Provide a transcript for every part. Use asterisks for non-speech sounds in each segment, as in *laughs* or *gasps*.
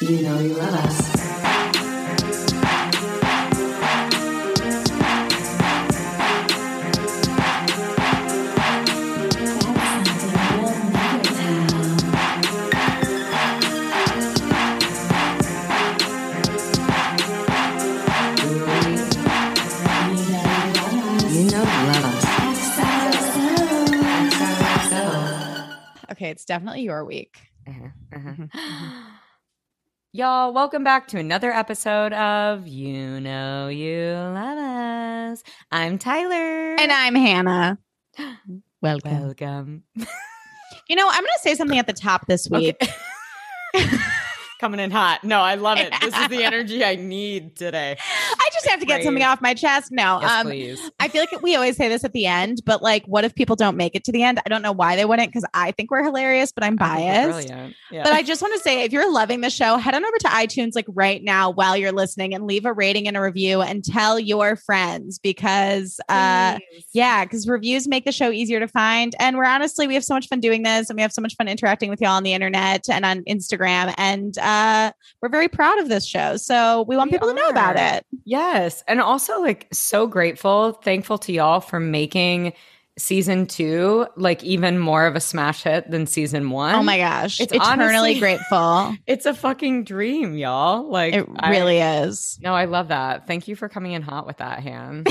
You know you love us. You know you love us. XOXO. Okay, it's definitely your week. Uh-huh, uh-huh. *laughs* Y'all, welcome back to another episode of You Know You Love Us. I'm Tyler. And I'm Hannah. *gasps* Welcome. welcome. You know, I'm going to say something at the top this week. Okay. *laughs* Coming in hot. No, I love it. This is the *laughs* energy I need today. I just have to get something off my chest. No, Yes, um, please. I feel like we always say this at the end, but like, what if people don't make it to the end? I don't know why they wouldn't because I think we're hilarious, but I'm I think it's biased. Yeah. But I just want to say, if you're loving the show, head on over to iTunes like right now while you're listening and leave a rating and a review and tell your friends because, uh, Please. yeah, because reviews make the show easier to find. And we're honestly, we have so much fun doing this and we have so much fun interacting with y'all on the internet and on Instagram. And uh, we're very proud of this show. So we want We people to know about it. Yes. And also, like, so grateful, thankful to y'all for making season two like even more of a smash hit than season one. Oh my gosh. It's Eternally honestly- *laughs* grateful. It's a fucking dream, y'all. Like, It I- really is. No, I love that. Thank you for coming in hot with that, *laughs* Han.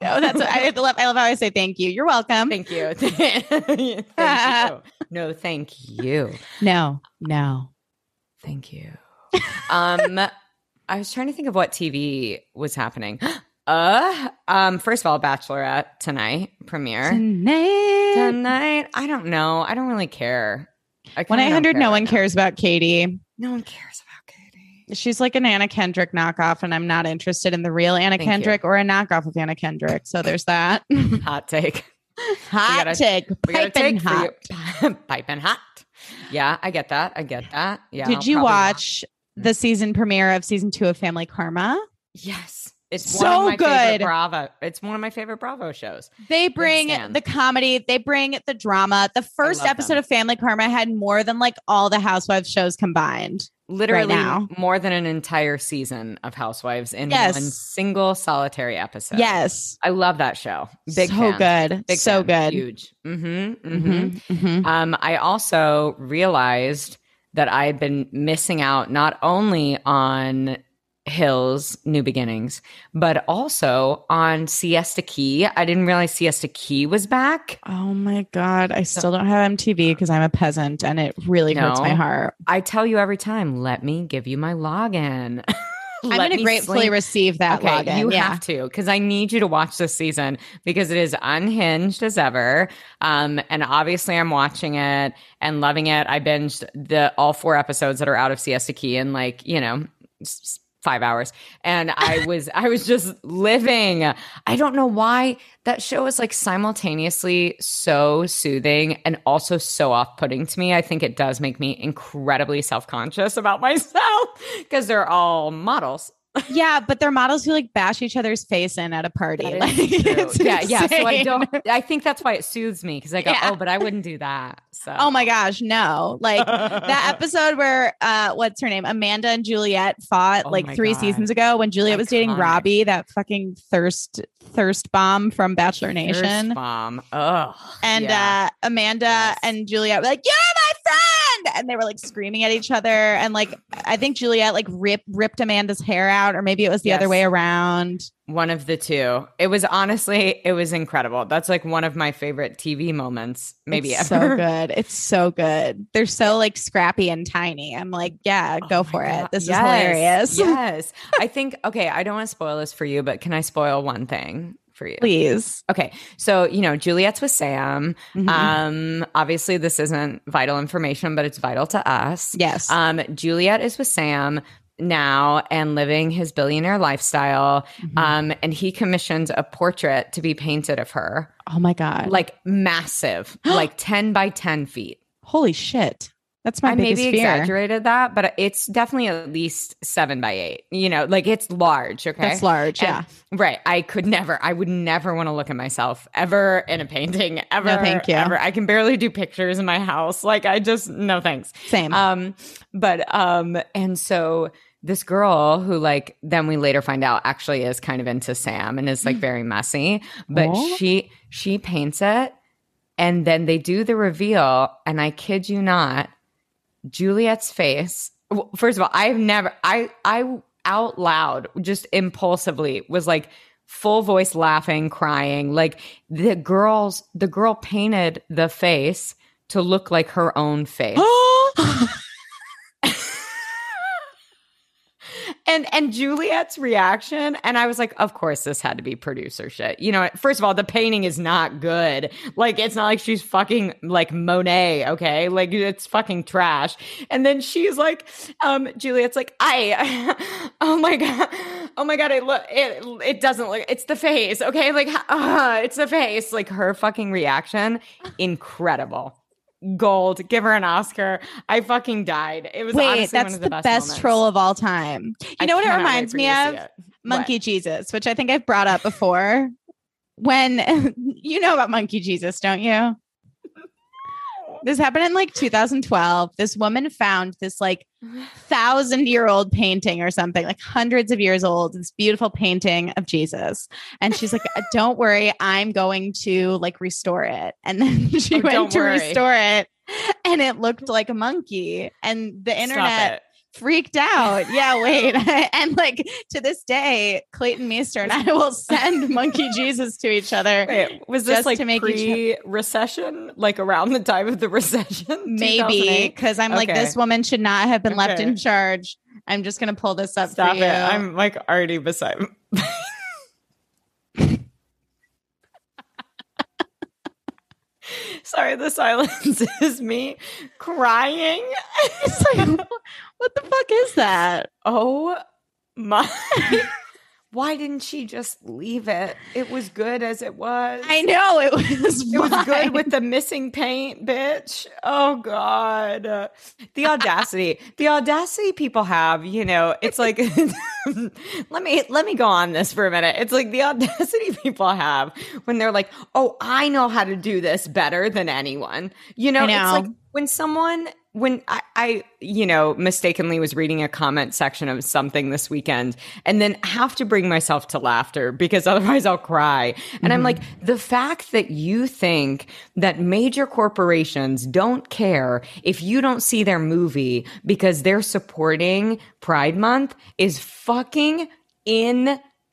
No, that's what I love I love how I say thank you. You're welcome. Thank you. *laughs* thank you. No, thank you. No, no. Thank you. Um, *laughs* I was trying to think of what TV was happening. *gasps* Uh, um, first of all, Bachelorette tonight premiere Tonight. tonight. I don't know. I don't really care. One eight hundred. No one cares about Katie. No one cares about Katie. She's like an Anna Kendrick knockoff, and I'm not interested in the real Anna Thank you. Kendrick or a knockoff of Anna Kendrick. So there's that. Hot take. *laughs* hot gotta- take, We got a piping take hot. you. *laughs* Piping hot. Yeah, I get that. I get that. Yeah. Did I'll you watch the mm-hmm. season premiere of season two of Family Karma? Yes. It's So of my good. Bravo. It's one of my favorite Bravo shows. They bring the comedy, they bring the drama. The first episode them. of Family Karma had more than like all the Housewives shows combined. Literally now. more than an entire season of Housewives in Yes. one single solitary episode. Yes. I love that show. Big so fan. good. Big so fan. good. Huge. Mm-hmm, mm-hmm. Mhm, mhm. Um, I also realized that I had been missing out not only on Hills New Beginnings, but also on Siesta Key. I didn't realize Siesta Key was back. Oh my God. I still don't have MTV because I'm a peasant and it really hurts my heart. I tell you every time, let me give you my login. *laughs* I'm going to gratefully slink- receive that okay, login. you yeah. have to because I need you to watch this season because it is unhinged as ever. Um, and obviously I'm watching it and loving it. I binged the all four episodes that are out of Siesta Key in like you know s- five hours, and I *laughs* was I was just living. I don't know why that show is like simultaneously so soothing and also so off putting to me. I think it does make me incredibly self conscious about *laughs* myself because they're all models. Yeah, but they're models who like bash each other's face in at a party. Like, yeah, yeah. So I don't. I think that's why it soothes me because I go, Yeah. oh, but I wouldn't do that. So. Oh my gosh, no. Like that *laughs* episode where uh what's her name? Amanda and Juliette fought Oh like three God. seasons ago when Juliette was dating Robby, that fucking thirst thirst bomb from Bachelor Nation. Thirst bomb. Ugh. And yeah. uh Amanda Yes. and Juliette were like, You're my friend. And they were like screaming at each other. And like I think Juliette like rip, ripped Amanda's hair out, or maybe it was the other way around. one of the two. It was honestly, it was incredible. That's like one of my favorite TV moments, maybe It's ever. so good. It's so good. They're so like scrappy and tiny. I'm like, yeah, oh go Oh for my it. This Yes. is hilarious. yes. *laughs* I think, okay, I don't want to spoil this for you, but can I spoil one thing for you? Please. Okay. So, you know, Juliette's with Sam. Mhm. Um, obviously, this isn't vital information, but it's vital to us. yes. Um, Juliette is with Sam now and living his billionaire lifestyle. Mhm. Um, and he commissioned a portrait to be painted of her, oh my God. like massive, *gasps* like 10 by 10 feet. holy shit. That's my I biggest maybe fear. exaggerated that, but it's definitely at least seven by eight. You know, like it's large. Okay, That's large. And- Yeah. right. I could never. I would never want to look at myself ever in a painting. *laughs* Ever. thank you. Ever. I can barely do pictures in my house. Like I just no thanks. Same. Um, but um, and so this girl who like then we later find out actually is kind of into Sam and is like *gasps* very messy, but she she paints it, and then they do the reveal, and I kid you not, Juliette's face. First of all, I've never I I out loud just impulsively was like full voice laughing, crying. Like the girls, the girl painted the face to look like her own face. *gasps* *laughs* and and Juliette's reaction, and I was like, of course, this had to be producer shit. You know, first of all, the painting is not good. Like, it's not like she's fucking like Monet, okay? Like, it's fucking trash. And then she's like, um, Juliette's like, I, *laughs* oh my god, oh my god, it look, it it doesn't look, it's the face, okay? Like, uh, it's the face. Like her fucking reaction, incredible. Gold, give her an Oscar. I fucking died. It was Wait, honestly that's one of the, the, best, best, troll of all time. You I know what it reminds me of? Monkey Jesus, which I think I've brought up before. When *laughs* you know about Monkey Jesus, don't you? This happened in like 2012. This woman found this like thousand year old painting or something, like hundreds of years old, this beautiful painting of Jesus. And she's like, "Uh, Don't worry, I'm going to like restore it. And then *laughs* she Oh, went to worry. restore it and it looked like a monkey. And the internet. Freaked out. Yeah, wait. *laughs* and like to this day, Clayton Meester and I *laughs* will send Monkey *laughs* Jesus to each other. Wait, was this like to make each- pre-recession, like around the time of the recession? Maybe because I'm like, this woman should not have been left in charge. I'm just gonna pull this up Stop it! I'm like already beside. Sorry, the silence *laughs* is me crying. *laughs* It's like, *laughs* what the fuck is that? Oh my! Why didn't she just leave it? It was good as it was. I know it was. *laughs* It was good with the missing paint, bitch. Oh god. Uh, the audacity. the audacity people have, you know, it's like *laughs* let me let me go on this for a minute. It's like the *laughs* audacity people have when they're like, "Oh, I know how to do this better than anyone." You know, know. it's like when someone when I, I, you know, mistakenly was reading a comment section of something this weekend and then have to bring myself to laughter because *laughs* otherwise I'll cry. And I'm mm-hmm. like, the fact that you think that major corporations don't care if you don't see their movie because they're supporting Pride Month is fucking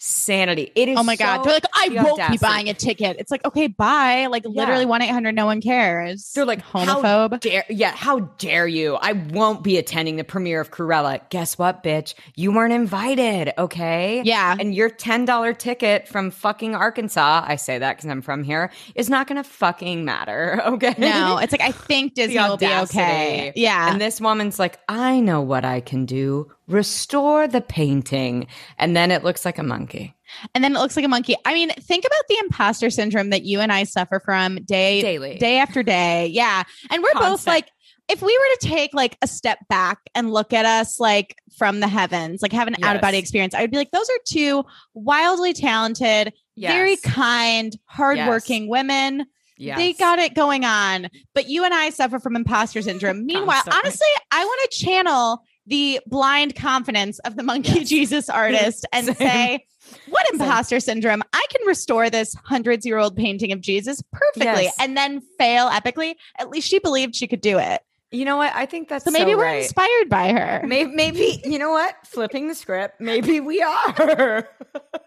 insanity. It is Oh my god! so- They're like, I the won't be buying a ticket. It's like, okay, bye. Like literally one eight hundred. No one cares. They're like How homophobe. dare, yeah, how dare you? I won't be attending the premiere of Cruella. Guess what, bitch? You weren't invited, okay? Yeah. And your $10 ticket from fucking Arkansas, I say that because I'm from here, is not going to fucking matter, *laughs* okay? No, it's like I think *laughs* Disney will be okay. Yeah. And this woman's like, I know what I can do. Restore the painting. And then it looks like a monkey. and then it looks like a monkey. I mean, think about the imposter syndrome that you and I suffer from day Daily. day after day. Yeah. And we're both like if we were to take like a step back and look at us like from the heavens, like have an out of body experience, I would be like, those are two wildly talented, very Yes. kind, hardworking women. Yes. They got it going on. But you and I suffer from imposter syndrome. Meanwhile, Constantly. honestly, I want to channel the blind confidence of the monkey Yes. *laughs* Jesus artist *laughs* and Same. say, what Same. imposter syndrome? I can restore this hundreds year old painting of Jesus perfectly Yes. and then fail epically. At least she believed she could do it. You know what? I think that's So maybe so we're right. inspired by her. Maybe, maybe you know what? Flipping the script. Maybe we are.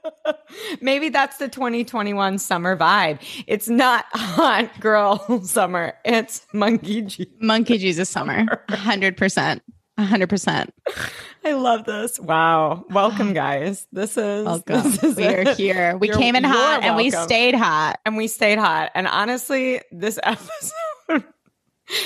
*laughs* maybe that's the 2021 summer vibe. It's not hot girl summer. It's monkey. G- Monkey Jesus summer. 100%. 100%. I love this. Wow. Welcome, *sighs* guys. This is Welcome. This is We are here. We came in hot and we stayed hot. and we stayed hot. And honestly, this *laughs* episode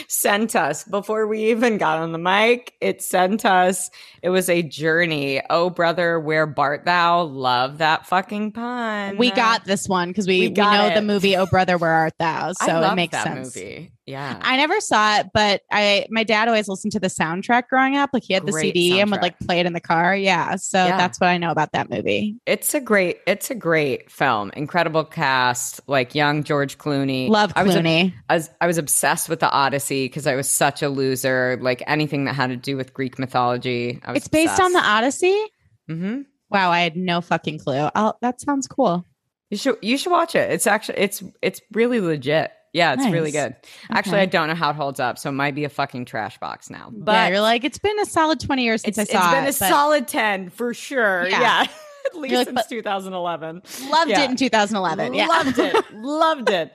sent us before we even got on the mic. It sent us. It was a journey. Oh, brother, where Bart thou? Love that fucking pun. We got this one because we, We we, know it. the movie Oh Brother Where Art Thou, *laughs* so it makes sense. movie. Yeah. I never saw it, but I my dad always listened to the soundtrack growing up. Like he had the Great CD and would like play it in the car. Yeah. So Yeah. that's what I know about that movie. It's a great it's a great film. Incredible cast, like young George Clooney. Love I was, Clooney. I was I was obsessed with the Odyssey because I was such a loser. Like anything that had to do with Greek mythology. I was it's based on the Odyssey. hmm Wow, I had no fucking clue. Oh, that sounds cool. You should you should watch it. It's actually it's it's really legit. Yeah, it's really Nice. good. Actually, Okay. I don't know how it holds up, so it might be a fucking trash box now. But yeah, you're like, it's been a solid 20 years since it's, I saw it's been it. a solid 10 for sure. Yeah. Yeah. *laughs* At least like, since 2011. Loved Yeah. it in 2011. Yeah. Loved it. *laughs* Loved it.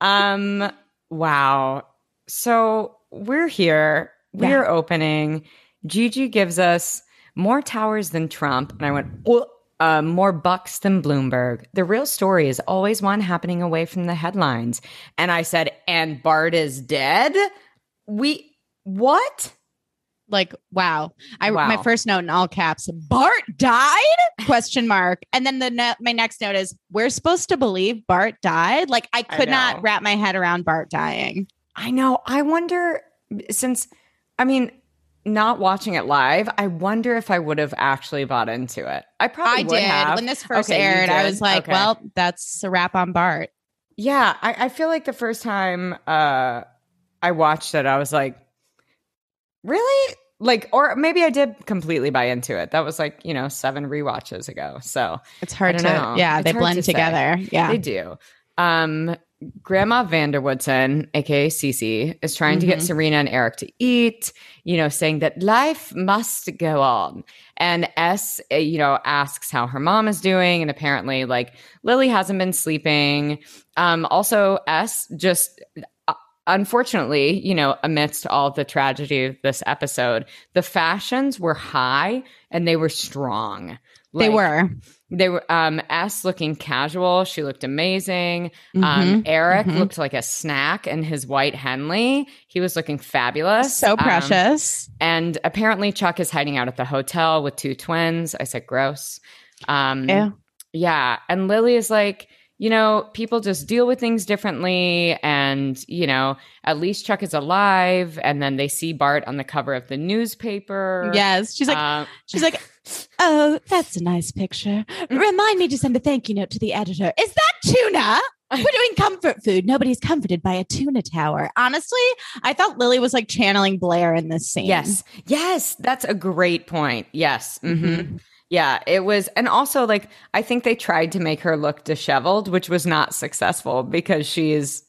Um wow. So we're here. We're opening. Gigi gives us more towers than Trump. And I went, "Oh, uh, more bucks than Bloomberg. The real story is always one happening away from the headlines. And I said, and Bart is dead? We what? like wow i Wow. my first note in all caps bart died question mark and then the ne- my next note is we're supposed to believe bart died like i I could know. not wrap my head around bart dying I know. I wonder since I mean not watching it live, I wonder if I would have actually bought into it. I probably i would did have. when this first Okay, aired i was like Okay. well that's a wrap on bart Yeah, I, I feel like the first time uh, I watched it, I was like, really? Like, or maybe I did completely buy into it. That was like, you know, seven rewatches ago. So it's hard to know. yeah It's they blend to say. together yeah they do. Um, Grandma Vanderwoodsen, aka Cece, is trying to get Mhm. Serena and Eric to eat, you know, saying that life must go on. And S, uh, you know, asks how her mom is doing. And apparently, like, Lily hasn't been sleeping. Um, also, S just. uh, Unfortunately, you know, amidst all the tragedy of this episode, the fashions were high and they were strong. they were they were um S looking casual. She looked amazing. Um Mhm, Eric mhm. looked like a snack in his white Henley. He was looking fabulous. so Um, precious and apparently Chuck is hiding out at the hotel with two twins. I said gross. Um yeah yeah. And Lily is like, you know, people just deal with things differently. And, you know, at least Chuck is alive. And then they see Bart on the cover of the newspaper. yes she's like Um, she's like *laughs* oh that's a nice picture remind me to send a thank you note to the editor is that tuna we're doing comfort food nobody's comforted by a tuna tower honestly i thought lily was like channeling blair in this scene Yes. Yes. That's a great point. Yes. hmm Mhm. Yeah. It was. And also, like, I think they tried to make her look disheveled, which was not successful because she is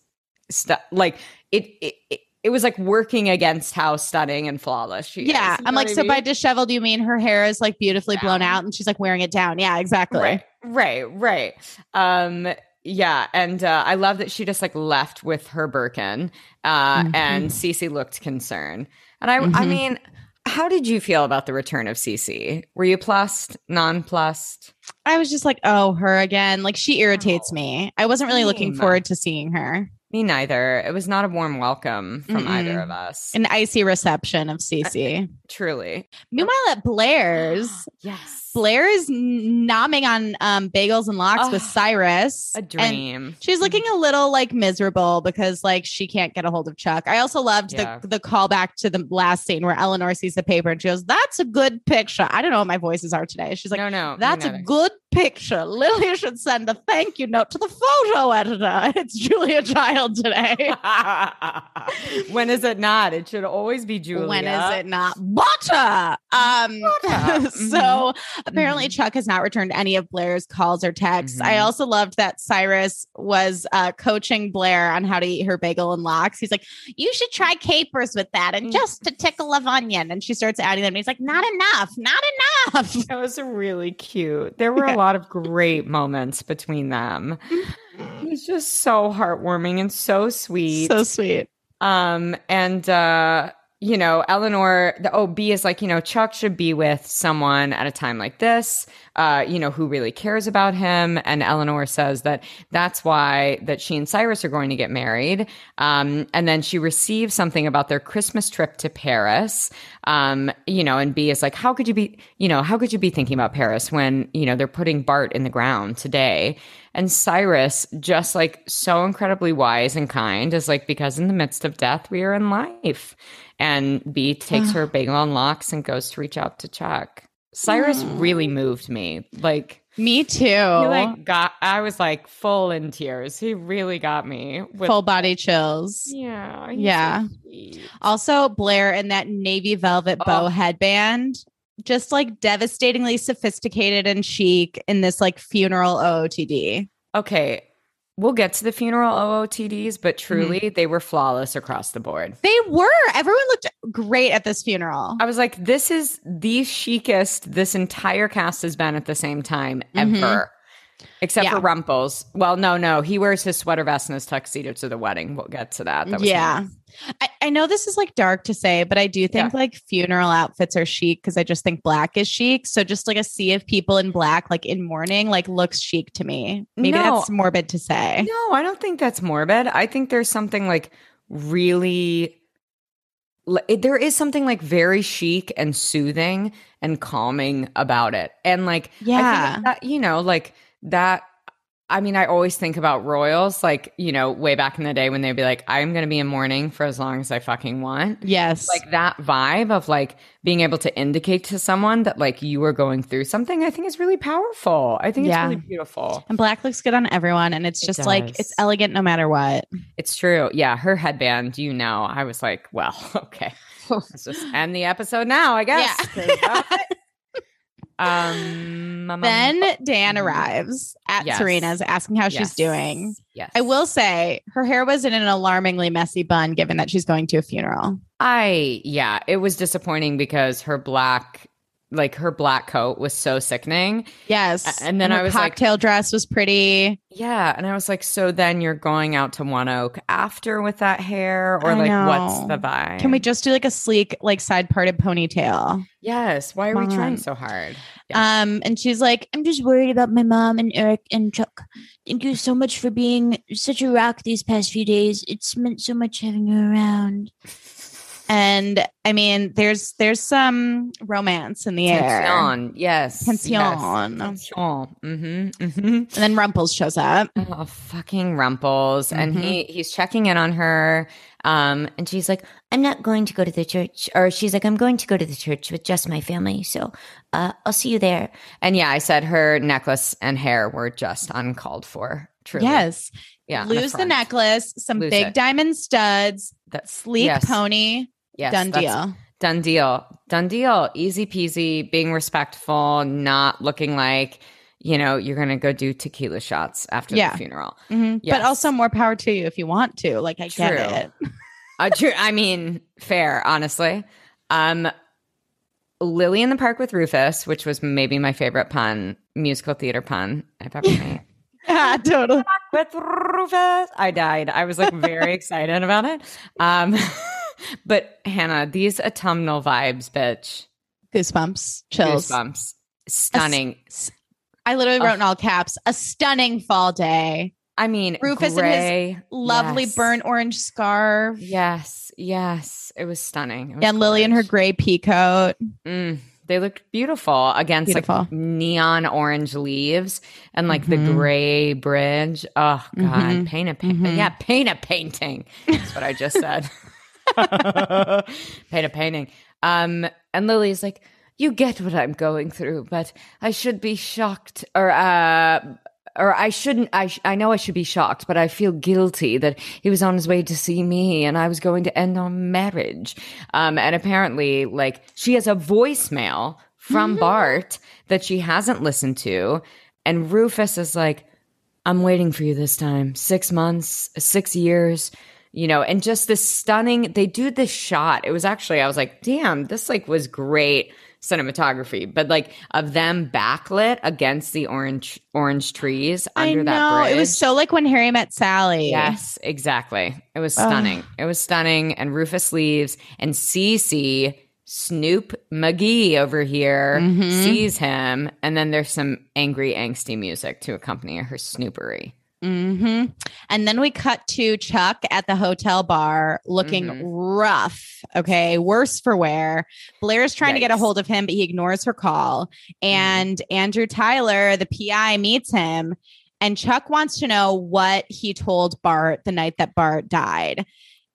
stu- like, it, it, it, it was like working against how stunning and flawless she is. yeah i'm like what so I by mean? disheveled you mean her hair is like beautifully blown out and she's like wearing it down yeah exactly Right. Right. Right. Um, yeah, and uh, I love that she just like left with her Birkin, uh, Mhm. and Cece looked concerned. And I, I Mhm. mean, how did you feel about the return of Cece? Were you plussed, nonplussed? i was just like oh her again like she irritates me i wasn't really looking forward to seeing her Me neither. It was not a warm welcome from either Mm-mm. of us. an icy reception of Cece. Uh, truly. Meanwhile, at Blair's, *gasps* yes. Blair is nomming on um, bagels and lox with Oh, Cyrus. A dream. she's looking a little like miserable because like she can't get a hold of Chuck. I also loved Yeah. the the callback to the last scene where Eleanor sees the paper and she goes, "That's a good picture." I don't know what my voices are today. She's like, no, no. "That's a good picture." Lily should send a thank you note to the photo editor. *laughs* It's Julia Child today. *laughs* when is it not? It should always be Julia. When is it not butter? Um, Butter. *laughs* so apparently Mhm. Chuck has not returned any of Blair's calls or texts. I Mhm. also loved that Cyrus was uh, coaching Blair on how to eat her bagel and lox. He's like, "You should try capers with that, and just a tickle of onion." And she starts adding them. And he's like, "Not enough, not enough." That was really cute. There *laughs* were Yeah. a lot of great moments between them. It was just so heartwarming and so sweet. so sweet. um and uh you know, Eleanor, the OB is like, you know, Chuck should be with someone at a time like this, uh, you know, who really cares about him. And Eleanor says that that's why that she and Cyrus are going to get married. Um, and then she receives something about their Christmas trip to Paris. Um, you know, and B is like, how could you be, you know, how could you be thinking about Paris when, you know, they're putting Bart in the ground today? And Cyrus, just like so incredibly wise and kind, is like, because in the midst of death, we are in life. And B takes her bagel and lox and goes to reach out to Chuck. Cyrus really moved me. Like, Me too. he like got, I was like full in tears. He really got me. With, Full body chills. yeah. Yeah. so. Also, Blair in that navy velvet bow Oh. headband, just like devastatingly sophisticated and chic in this like funeral OOTD. Okay. We'll get to the funeral OOTDs, but truly they were flawless across the board. They were. Everyone looked great at this funeral. I was like, this is the chicest this entire cast has been at the same time ever. Mhm. Except Yeah. for Rumples. Well, no, no. He wears his sweater vest and his tuxedo to the wedding. We'll get to that. that was yeah. him. I, I know this is like dark to say, but I do think Yeah. like funeral outfits are chic because I just think black is chic. So just like a sea of people in black, like in mourning, like looks chic to me. Maybe No. that's morbid to say. No, I don't think that's morbid. I think there's something like really. There is something like very chic and soothing and calming about it. And like, I Yeah. think that, you know, like that. I mean, I always think about royals, like, you know, way back in the day when they'd be like, I'm going to be in mourning for as long as I fucking want. Yes. Like that vibe of like being able to indicate to someone that like you are going through something, I think is really powerful. I think Yeah. it's really beautiful. and black looks good on everyone. And it's It just like, it's elegant no matter what. It's true. Yeah. Her headband, you know, I was like, well, *laughs* okay. *laughs* Let's just end the episode now, I guess. *laughs* Yeah. 'Cause that's it. um, Then Dan mhm. arrives at Yes. Serena's asking how she's doing. Yes. I will say her hair was in an alarmingly messy bun given that she's going to a funeral. I yeah, it was disappointing because her black like her black coat was so sickening. Yes. And then her I was like- cocktail dress was pretty. Yeah, and I was like, so then you're going out to One Oak after with that hair, or I like what's the vibe? Can we just do like a sleek, like side parted ponytail? Yes. Why are we trying so hard? Yeah. Um, and she's like, I'm just worried about my mom and Eric and Chuck. Thank you so much for being such a rock these past few days. It's meant so much having you around. And I mean, there's there's some romance in the air. Tension. Yes. Tension. Yes. Tension. Mm-hmm. Mm-hmm. And then Rumples shows up. Oh, fucking Rumples. And Mm-hmm. he he's checking in on her. Um, and she's like, I'm not going to go to the church. Or she's like, I'm going to go to the church with just my family. So uh, I'll see you there. And yeah, I said her necklace and hair were just uncalled for. Truly. Yes. Yeah. Lose the necklace, some Lose big it. diamond studs, That- sleek yes. pony. Yes, done deal. Done deal. Done deal. Easy peasy, being respectful, not looking like, you know, you're going to go do tequila shots after Yeah. the funeral. Mhm. But also more power to you if you want to. Like I get True. it. Uh, true. I mean, fair, honestly. Um, Lily in the Park with Rufus, which was maybe my favorite pun, musical theater pun I've ever made. *laughs* yeah, totally. with Rufus. I died. I was like very *laughs* excited about it. Um, *laughs* but Hannah, these autumnal vibes, bitch. Goosebumps, chills. Goosebumps. Stunning. I literally wrote Ugh. in all caps, a stunning fall day. I mean, Rufus and his. Lovely Yes. burnt orange scarf. Yes, yes. It was stunning. It was and Lily in her gray pea coat. Mm, they looked beautiful against Beautiful. like neon orange leaves and like the Mhm. gray bridge. Oh God, Mhm. paint a paint. Mhm. Yeah, paint a painting. That's what I just said. *laughs* *laughs* paint a painting. Um, and Lily's like, you get what I'm going through, but I should be shocked, or uh, or I shouldn't. I sh- I know I should be shocked, but I feel guilty that he was on his way to see me, and I was going to end our marriage. Um, and apparently, like she has a voicemail from Bart that she hasn't listened to, and Rufus is like, I'm waiting for you this time. Six months, six years, you know, and just this stunning, they do this shot. It was actually, I was like, damn, this like was great cinematography, but like of them backlit against the orange orange trees under that bridge. It was so like when Harry met Sally. Yes, exactly. It was Ugh. stunning. It was stunning. And Rufus leaves, and Cece, Snoop McGee over here, Mhm. sees him. And then there's some angry, angsty music to accompany her snoopery. Hmm And then we cut to Chuck at the hotel bar looking Mhm. rough. Okay. Worse for wear. Blair's trying to get a hold of him, but he ignores her call. And Andrew Tyler, the PI, meets him. And Chuck wants to know what he told Bart the night that Bart died.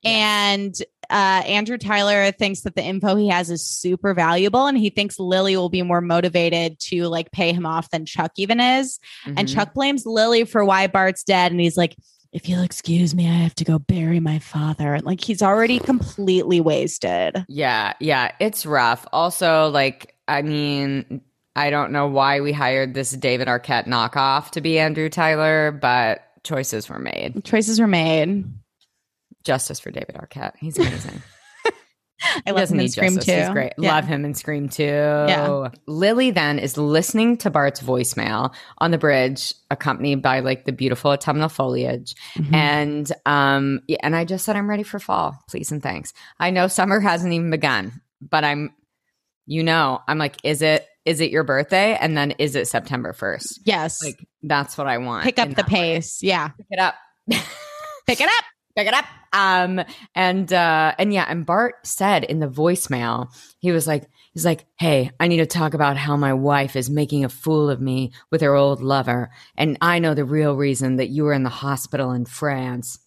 And uh, Andrew Tyler thinks that the info he has is super valuable, and he thinks Lily will be more motivated to like pay him off than Chuck even is. And Mhm. Chuck blames Lily for why Bart's dead. And he's like, if you'll excuse me, I have to go bury my father. And Like he's already completely wasted. Yeah, yeah, it's rough. Also, like, I mean, I don't know why we hired this David Arquette knockoff to be Andrew Tyler, but choices were made. Choices were made. Justice for David Arquette. He's amazing. *laughs* I love him in Scream justice. too. He's great. Yeah. Love him in Scream too. Yeah. Lily then is listening to Bart's voicemail on the bridge, accompanied by like the beautiful autumnal foliage. Mhm. And um, yeah, and I just said I'm ready for fall. Please and thanks. I know summer hasn't even begun, but I'm, you know, I'm like, is it is it your birthday? And then is it September first? yes. Like that's what I want. Pick up the that way. pace. Yeah. Pick it up. Pick it up. Pick it up. Um, and uh, and yeah, and Bart said in the voicemail, he was like, he's like, hey, I need to talk about how my wife is making a fool of me with her old lover, and I know the real reason that you were in the hospital in France.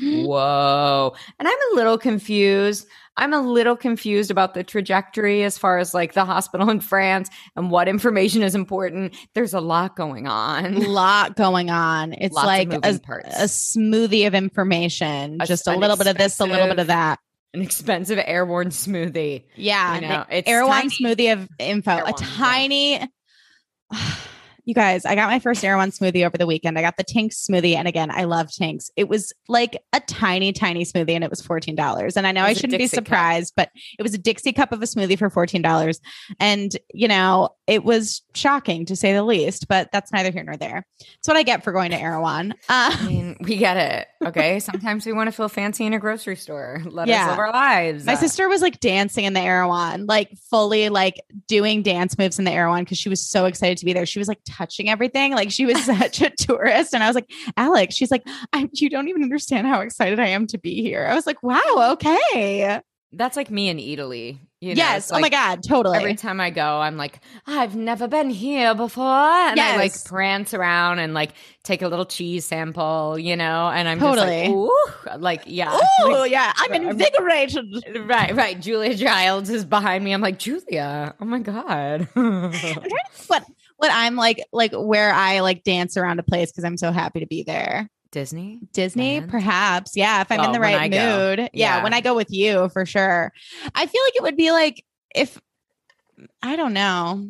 Whoa. And I'm a little confused. I'm a little confused about the trajectory as far as like the hospital in France and what information is important. There's a lot going on. A lot going on. It's Lots like a, a smoothie of information. A- just a little bit of this, a little bit of that. An expensive Erewhon smoothie. Yeah. I know. It's Erewhon tiny. smoothie of info. Erewhon, a tiny. You guys, I got my first Erewhon smoothie over the weekend. I got the Tinx smoothie. And again, I love Tinx. It was like a tiny, tiny smoothie and it was $14. And I know I shouldn't be Dixie cup. surprised, but it was a Dixie cup of a smoothie for $14. And, you know, it was shocking to say the least, but that's neither here nor there. It's what I get for going to Erewhon. Uh, *laughs* I mean, we get it. Okay. Sometimes we want to feel fancy in a grocery store. Let Yeah. us live our lives. My sister was like dancing in the Erewhon, like fully like doing dance moves in the Erewhon because she was so excited to be there. She was like touching everything, like she was *laughs* such a tourist. And I was like, Alex, she's like, I, you don't even understand how excited I am to be here. I was like, wow, okay, That's like me in Italy. You know, yes, it's oh my god, totally. Every time I go, I'm like, I've never been here before. And I like prance around and like take a little cheese sample, you know, and I'm Totally. just like, ooh, like, yeah. Oh Like, *laughs* yeah, I'm I'm- invigorated. Right, right. Julia Giles is behind me. I'm like, Julia, oh my God. I'm trying to what what I'm like, like where I like dance around a place because I'm so happy to be there. Disney? Disney, Land? perhaps. Yeah, if I'm in the right mood. Yeah, Yeah. when I go with you, for sure. I feel like it would be like if I don't know.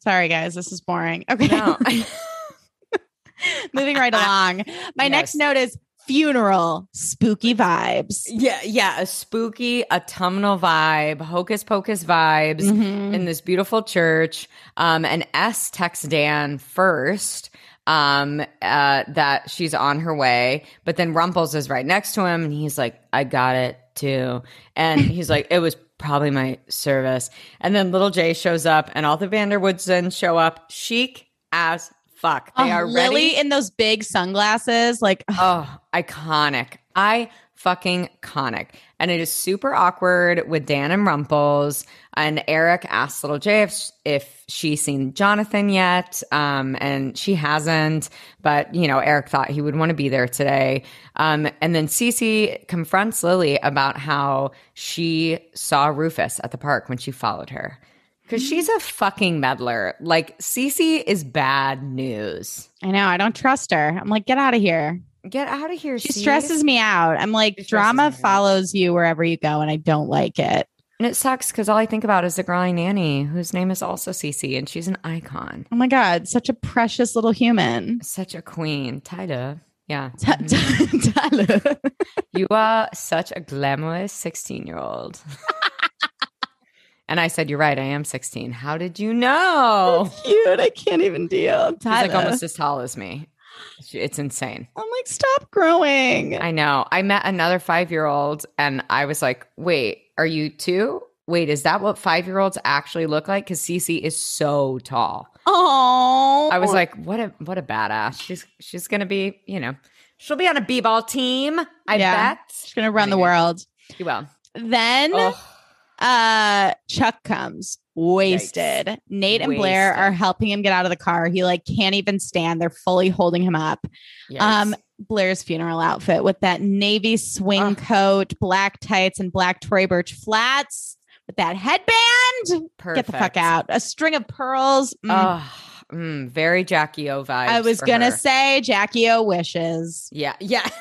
Sorry, guys, this is boring. Okay, No. *laughs* moving right *laughs* along. My next note is funeral, spooky vibes. yeah, yeah. A spooky autumnal vibe, hocus pocus vibes. Mhm. in this beautiful church. Um, and S texts Dan first um, uh, that she's on her way, but then Rumples is right next to him, and he's like, "I got it too," and *laughs* he's like, "It was." Probably my service. And then little Jay shows up and all the Vanderwoodsen show up chic as fuck. They Oh, are Lily ready. in those big sunglasses, like Oh, iconic. I fucking conic. And it is super awkward with Dan and Rumples. And Eric asks little Jay if, if she's seen Jonathan yet. Um, and she hasn't. But, you know, Eric thought he would want to be there today. Um, and then Cece confronts Lily about how she saw Rufus at the park when she followed her. Because she's a fucking meddler. Like, Cece is bad news. I know I don't trust her. I'm like, get out of here. Get out of here. She Cease. stresses me out. I'm like, She drama follows you wherever you go, and I don't like it. And it sucks because all I think about is the girl nanny, whose name is also Cece, and she's an icon. Oh my god, such a precious little human. Such a queen. Tyler. Yeah. Ta- mm-hmm. *laughs* Tyler. you are such a glamorous 16 year old. *laughs* And I said, You're right, I am 16. How did you know? *laughs* Cute. I can't even deal. She's like almost as tall as me. It's insane. I'm like, stop growing. I know. I met another five year old and I was like, Wait, are you two? Wait, is that what five year olds actually look like? Because Cece is so tall. Oh, I was like, what a what a badass. She's she's gonna be, you know, she'll be on a b ball team. I Yeah. bet she's gonna run the world. she will. Then Oh, uh Chuck comes wasted. Nate and Blair are helping him get out of the car. He like can't even stand. They're fully holding him up. Um Blair's funeral outfit with that navy swing Ugh. coat, black tights, and black Tory Burch flats with that headband. Get the fuck out. A string of pearls. Mm. Oh, mm, very Jackie O vibes. I was gonna her. say Jackie O wishes. Yeah, yeah. *laughs*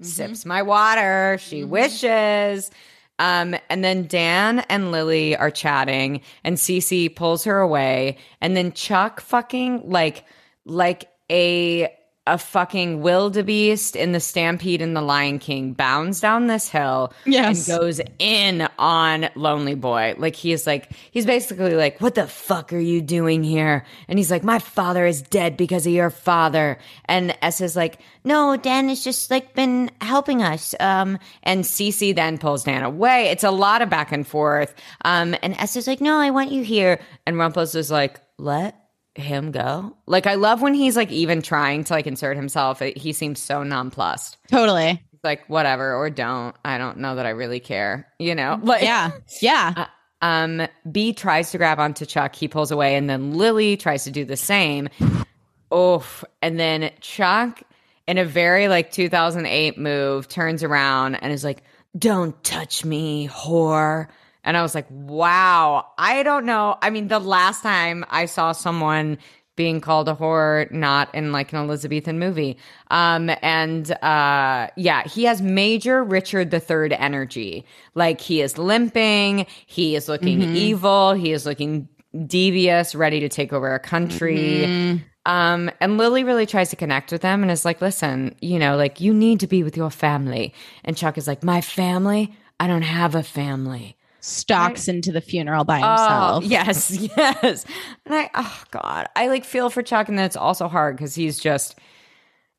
Mhm. Sips my water. She Mhm. wishes. Um, and then Dan and Lily are chatting, and Cece pulls her away, and then Chuck fucking like like a a fucking wildebeest in the Stampede in the Lion King bounds down this hill Yes. and goes in on Lonely Boy. Like he is like he's basically like, "What the fuck are you doing here?" And he's like, "My father is dead because of your father." And S is like, "No, Dan has just like been helping us." Um, and Cece then pulls Dan away. It's a lot of back and forth. Um, and S is like, "No, I want you here." And Rumples is like, "Let." Him go. Like i love when he's like even trying to like insert himself. He seems so nonplussed. Totally. like whatever or don't. I don't know that i really care you know? *laughs* Like Yeah. Yeah. um b tries to grab onto chuck. He pulls away and then lily tries to do the same. Oof. And then chuck in a very like 2008 move turns around and is like don't touch me whore and i was like wow. I don't know. I mean the last time i saw someone being called a whore not in like an elizabethan movie. Um and uh yeah he has major richard the third energy. Like he is limping. He is looking evil. He is looking devious ready to take over a country. Um, and Lily really tries to connect with them and is like, listen, you know, like you need to be with your family. And Chuck is like, my family? I don't have a family. Stalks into the funeral by Oh, himself. *laughs* yes, *laughs* yes. And I, oh God, I like feel for Chuck. And then it's also hard because he's just,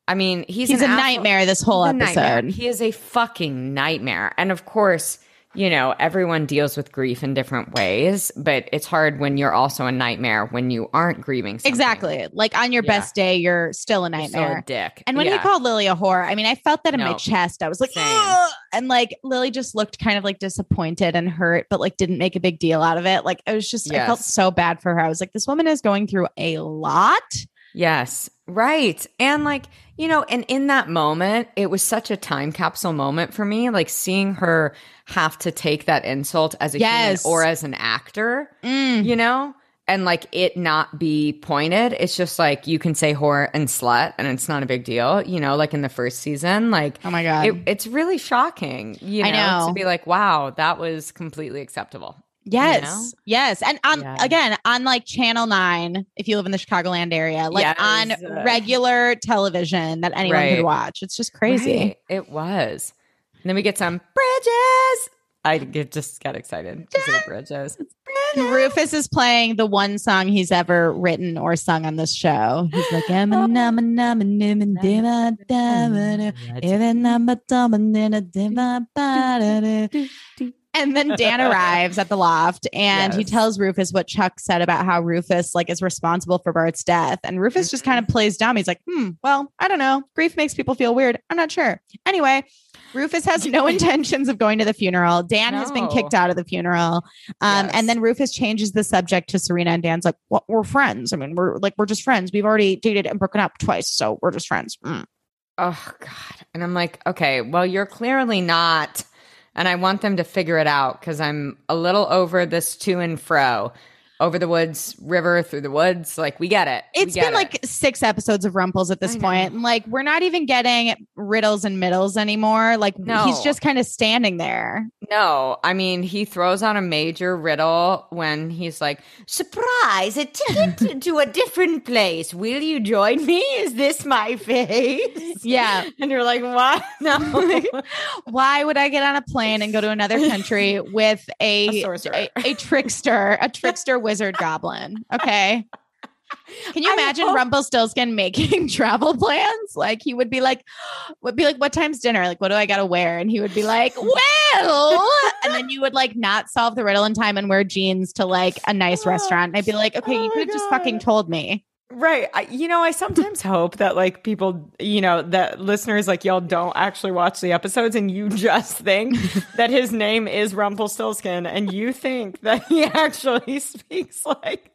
I mean, he's, He's a asshole- nightmare this whole a nightmare. episode. He is a fucking nightmare. And of course, you know, everyone deals with grief in different ways, but it's hard when you're also a nightmare when you aren't grieving. something. Exactly. Like on your Yeah. best day, you're still a still a nightmare. dick. and when Yeah. he called Lily a whore, I mean, I felt that in my chest. I was like, and like Lily just looked kind of like disappointed and hurt, but like didn't make a big deal out of it. Like I was just, I felt so bad for her. I was like, this woman is going through a lot. Yes, right. And like, you know, and in that moment, it was such a time capsule moment for me, like seeing her have to take that insult as a Yes. human or as an actor, Mm. you know? And like it not be pointed. It's just like you can say whore and slut and it's not a big deal, you know, like in the first season. Like Oh my god. it, it's really shocking, you know, know. to be like, wow, that was completely acceptable. Yes. know? Yes. And on Yeah. again on like channel nine, if you live in the Chicagoland area, like Yes. on regular television that anyone Right. could watch. It's just crazy. Right. It was. And then we get some bridges. I get, just got excited to say bridges. Rufus is playing the one song he's ever written or sung on this show. He's like, And then Dan arrives at the loft and he tells Rufus what Chuck said about how Rufus like is responsible for Bart's death. And Rufus just kind of plays dumb. He's like, hmm, well, I don't know. Grief makes people feel weird. I'm not sure. Anyway, Rufus has no *laughs* intentions of going to the funeral. Dan has been kicked out of the funeral. Um, Yes. and then Rufus changes the subject to Serena and Dan's like, well, we're friends. I mean, we're like, we're just friends. We've already dated and broken up twice. So we're just friends. Mm. Oh, God. And I'm like, okay, well, you're clearly not. And I want them to figure it out because I'm a little over this to and fro. Over the woods, river through the woods. Like we get it. It's get been it. like six episodes of Rumples at this point. And like we're not even getting riddles and middles anymore. Like he's just kind of standing there. no. I mean, he throws on a major riddle when he's like, "Surprise! A ticket *laughs* to a different place. Will you join me? Is this my face?" Yeah. *laughs* And you're like, "What? *laughs* No." Why would I get on a plane and go to another country with a A a, a trickster, a trickster wizard goblin? Okay. Can you imagine hope- Rumpelstiltskin making *laughs* travel plans? Like he would be like, *gasps* would be like, what time's dinner? Like, what do I gotta wear? And he would be like, *laughs* well, and then you would like not solve the riddle in time and wear jeans to like a nice *laughs* restaurant. And I'd be like, okay, Oh you could have just fucking told me. Right. I, you know, I sometimes hope that like people, you know, that listeners like y'all don't actually watch the episodes and you *laughs* just think that his name is Rumpelstiltskin and you think that he *laughs* actually speaks like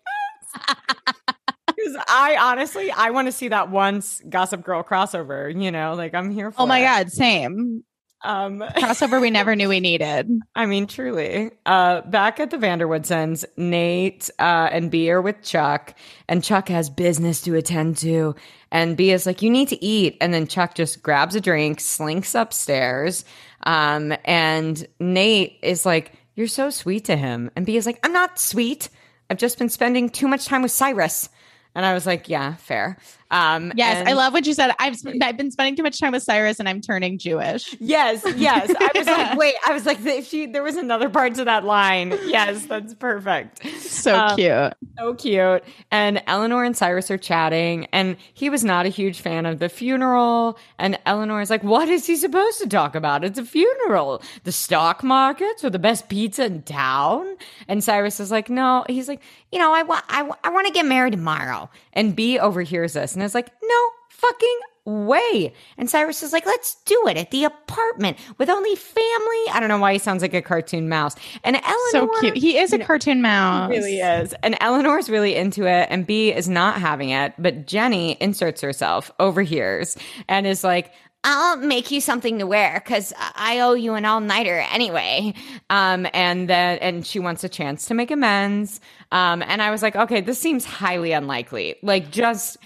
Because I honestly, I want to see that once Gossip Girl crossover. You know, like I'm here oh for. Oh my it. god, same Um, *laughs* crossover we never knew we needed. I mean, truly. Uh, back at the Vanderwoodsens, Nate uh, and B are with Chuck, and Chuck has business to attend to. And B is like, "You need to eat," and then Chuck just grabs a drink, slinks upstairs, um, and Nate is like, "You're so sweet to him," and B is like, "I'm not sweet. I've just been spending too much time with Cyrus." And I was like, "Yeah, fair." Um, Yes, I love what you said. I've sp- I've been spending too much time with Cyrus, and I'm turning Jewish. Yes, yes. I was like, *laughs* wait, I was like, if she, there was another part to that line. Yes, that's perfect. So Um, cute. So cute. And Eleanor and Cyrus are chatting, and he was not a huge fan of the funeral. And Eleanor is like, what is he supposed to talk about? It's a funeral. The stock markets or the best pizza in town? And Cyrus is like, no. He's like, you know, I want, I, wa- I want to get married tomorrow. And B overhears this and is like, no fucking way. And Cyrus is like, let's do it at the apartment with only family. I don't know why he sounds like a cartoon mouse. And Eleanor, So cute. He is a *laughs* cartoon mouse. he really is. And Eleanor's really into it, and B is not having it. But Jenny inserts herself, overhears, and is like, I'll make you something to wear because I owe you an all nighter anyway. Um, and then, and she wants a chance to make amends. Um, and I was like, okay, this seems highly unlikely. Like, just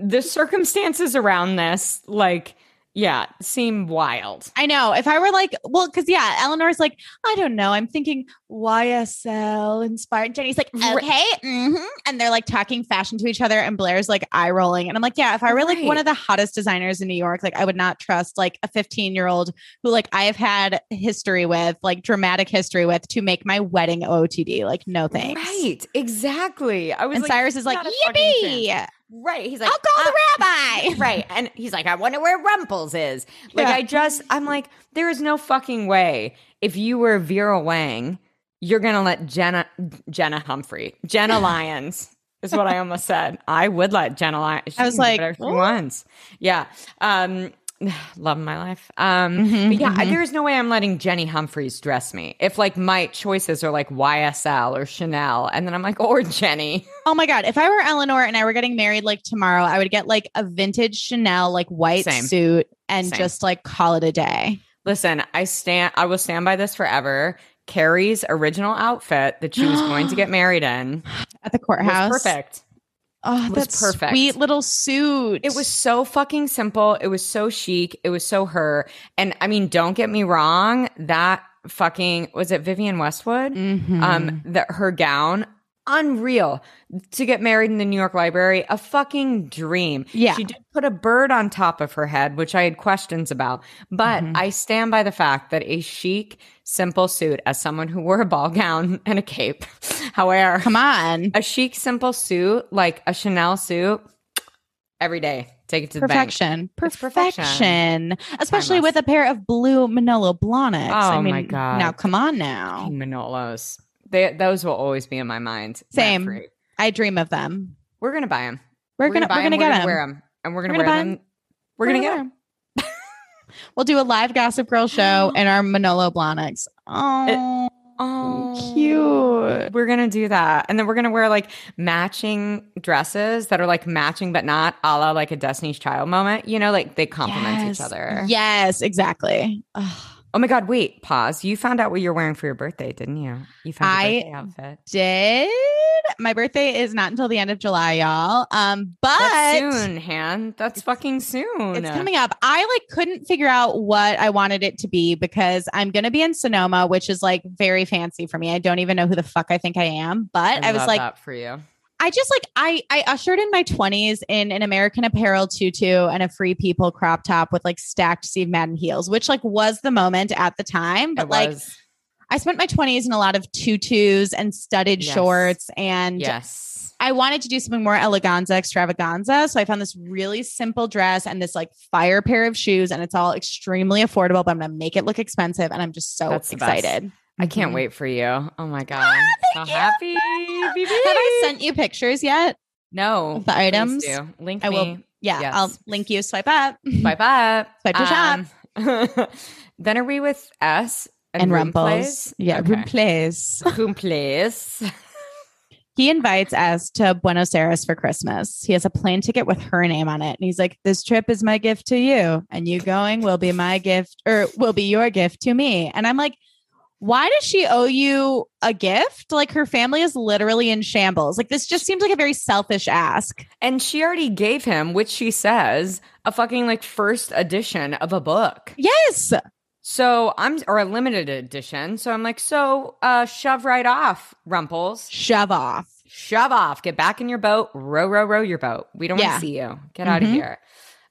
the circumstances around this, like, yeah, seem wild. I know. If I were like, well, because yeah, Eleanor's like, I don't know. I'm thinking YSL inspired. Jenny's like, Right. okay, mhm. and they're like talking fashion to each other, and Blair's like eye rolling, and I'm like, yeah, if I were like one of the hottest designers in New York, like I would not trust like a 15 year old who like I have had history with, like dramatic history with, to make my wedding OOTD. Like, no thanks. Right, exactly. I was And like, Cyrus is like, yippee! Right. He's like, I'll call the "Uh, rabbi. *laughs* right. And he's like, I wonder where Rumples is. Like, Yeah. I just, I'm like, there is no fucking way. If you were Vera Wang, you're going to let Jenna, Jenna Humphrey, Jenna *laughs* Lyons is what I almost said. I would let Jenna Lyons. I was like, whatever she wants. Yeah. Um, *sighs* love my life. Um, Mhm, but yeah, mhm. there's no way I'm letting Jenny Humphreys dress me. If like my choices are like YSL or Chanel, and then I'm like, or Jenny. *laughs* Oh my god! If I were Eleanor and I were getting married like tomorrow, I would get like a vintage Chanel like white Same. suit and Same. just like call it a day. Listen, I stand I will stand by this forever. Carrie's original outfit that she was going to get *gasps* married in At the courthouse, perfect. Oh, was that's perfect. sweet little suit. It was so fucking simple. It was so chic. It was so her. And I mean, don't get me wrong, that fucking was it Vivienne Westwood? Mhm. Um, that her gown, unreal. To get married in the New York Library, a fucking dream. Yeah. She did put a bird on top of her head, which I had questions about. But Mhm. I stand by the fact that a chic, simple suit, as someone who wore a ball gown *laughs* and a cape, *laughs* however, Come on, a chic, simple suit, like a Chanel suit, every day. Take it to the bank. perfection, perfection, perfection. especially Timeless. with a pair of blue Manolo Blahniks. I Oh mean, my God. Now, come on, now. Manolos. They, those will always be in my mind. Same. rent-free. I dream of them. We're gonna buy them. We're, gonna, buy we're gonna get we're them. wear them, and we're gonna, We're gonna buy them. 'em. We're gonna get wear them. 'em. We'll do a live Gossip Girl show *gasps* in our Manolo Blahniks. Oh, Oh, cute. We're gonna do that, and then we're gonna wear like matching dresses that are like matching, but not a la like a Destiny's Child moment. You know, like they complement each other. Yes, exactly. Ugh. Oh my god! Wait, pause. You found out what you're wearing for your birthday, didn't you? You found your I birthday outfit. Did my birthday is not until the end of July, y'all. Um, but That's soon, Han. That's fucking soon. It's coming up. I like couldn't figure out what I wanted it to be because I'm gonna be in Sonoma, which is like very fancy for me. I don't even know who the fuck I think I am, but I, was like, for you. I just like I I ushered in my 20s in an American Apparel tutu and a Free People crop top with like stacked Steve Madden heels, which like was the moment at the time. But It like was- I spent my 20s in a lot of tutus and studded Yes. shorts and yes. I wanted to do something more eleganza, extravaganza. So I found this really simple dress and this like fire pair of shoes, and it's all extremely affordable, but I'm gonna make it look expensive. And I'm just so That's excited. I can't Mhm. wait for you. Oh my god. so you. happy. BB. Have I sent you pictures yet? No. the items? do. Link I me. will- Yeah, Yes. I'll link you. Swipe up. Swipe *laughs* up. Swipe to shop. Um, *laughs* then are we with S and, And Rumples. Plays? Yeah, Okay. Room Plays. *laughs* He invites us to Buenos Aires for Christmas. He has a plane ticket with her name on it. And he's like, This trip is my gift to you. And you going will be my gift or will be your gift to me. And I'm like, why does she owe you a gift? Like her family is literally in shambles. Like this just seems like a very selfish ask. And she already gave him, which she says, a fucking like first edition of a book. Yes. So I'm or a limited edition. So I'm like, so uh shove right off, Rumples. Shove off. Shove off. Get back in your boat. Row, row, row your boat. We don't Yeah. want to see you. Get out of here.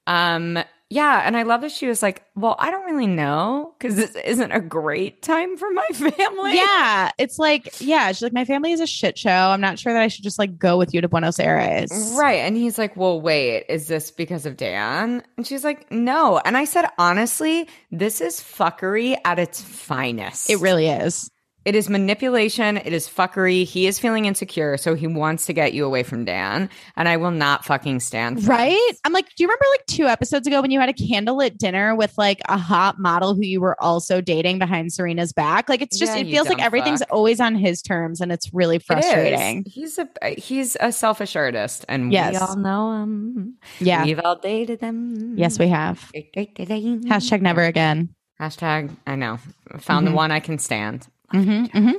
Um, yeah, and I love that she was like, Well, I don't really know because this isn't a great time for my *laughs* family. Yeah. It's like, yeah, she's like, my family is a shit show. I'm not sure that I should just like go with you to Buenos Aires. Right. And he's like, Well, wait, is this because of Dan? And she's like, No. And I said, honestly, this is fuckery at its finest. It really is. It is manipulation. It is fuckery. He is feeling insecure, so he wants to get you away from Dan. And I will not fucking stand for it. Right? I'm like, do you remember like two episodes ago when you had a candlelit dinner with like a hot model who you were also dating behind Serena's back? Like it's just Yeah, it feels like everything's fuck. always on his terms and it's really It frustrating. He's a he's a selfish artist, and Yes. we all know him. Yeah. We've all dated them. Yes, we have. Hashtag never again. Hashtag. I know. Found Mhm. the one I can stand. Hmm hmm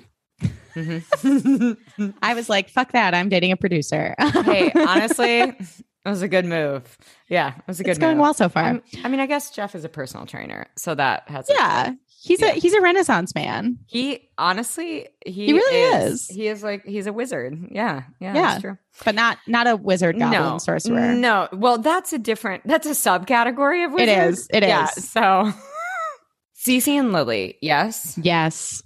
Mhm. I was like, fuck that. I'm dating a producer. *laughs* hey, honestly, it was a good move. Yeah, it was a good move. it's going move. well so far. I'm- I mean, I guess Jeff is a personal trainer, so that has its yeah. He's Yeah. a he's a renaissance man. He honestly, he, He really is. is. He is like he's a wizard. Yeah, yeah, Yeah. that's true. But not not a wizard goblin no, sorcerer. No, well, that's a different. That's a subcategory of It wizard. is, it yeah, is. So, *laughs* Cece and Lily, yes. Yes.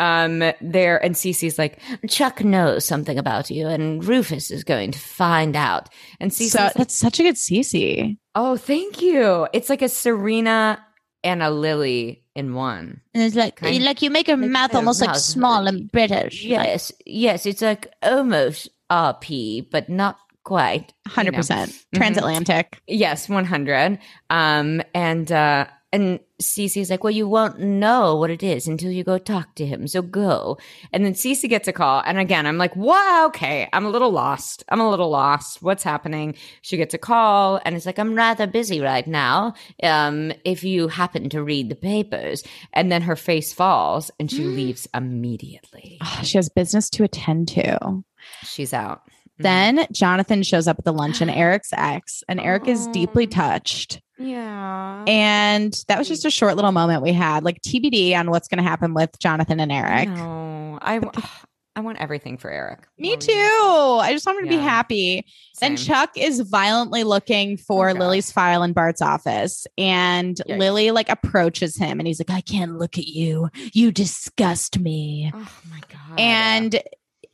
Um, there and Cece's like Chuck knows something about you, and Rufus is going to find out. And Cece's So like, that's such a good Cece. oh, thank you. It's like a Serena and a Lily in one. And it's like Kind- like you make her like mouth her almost like mouth. small and British. Yes, yes, it's like almost RP, but not quite. you Hundred know. percent Mhm. transatlantic. Yes, 100. Um, and, uh, and Cece's like, well, you won't know what it is until you go talk to him. So go. And then Cece gets a call. And again, I'm like, wow, okay. I'm a little lost. I'm a little lost. What's happening? She gets a call and it's like, I'm rather busy right now. Um, if you happen to read the papers. And then her face falls and she leaves immediately. Ah, she has business to attend to. She's out. Mhm. Then Jonathan shows up at the luncheon, *gasps* Eric's ex, and Eric is deeply touched. Yeah. And that was just a short little moment we had, like TBD on what's going to happen with Jonathan and Eric. No, I, *sighs* I want everything for Eric. Me too. were you gonna say? I just want him to be Yeah. happy. Then Same. Chuck is violently looking for Oh, Lily's file in Bart's office. And Yikes. Lily like approaches him and he's like, I can't look at you. You disgust me. Oh my god. And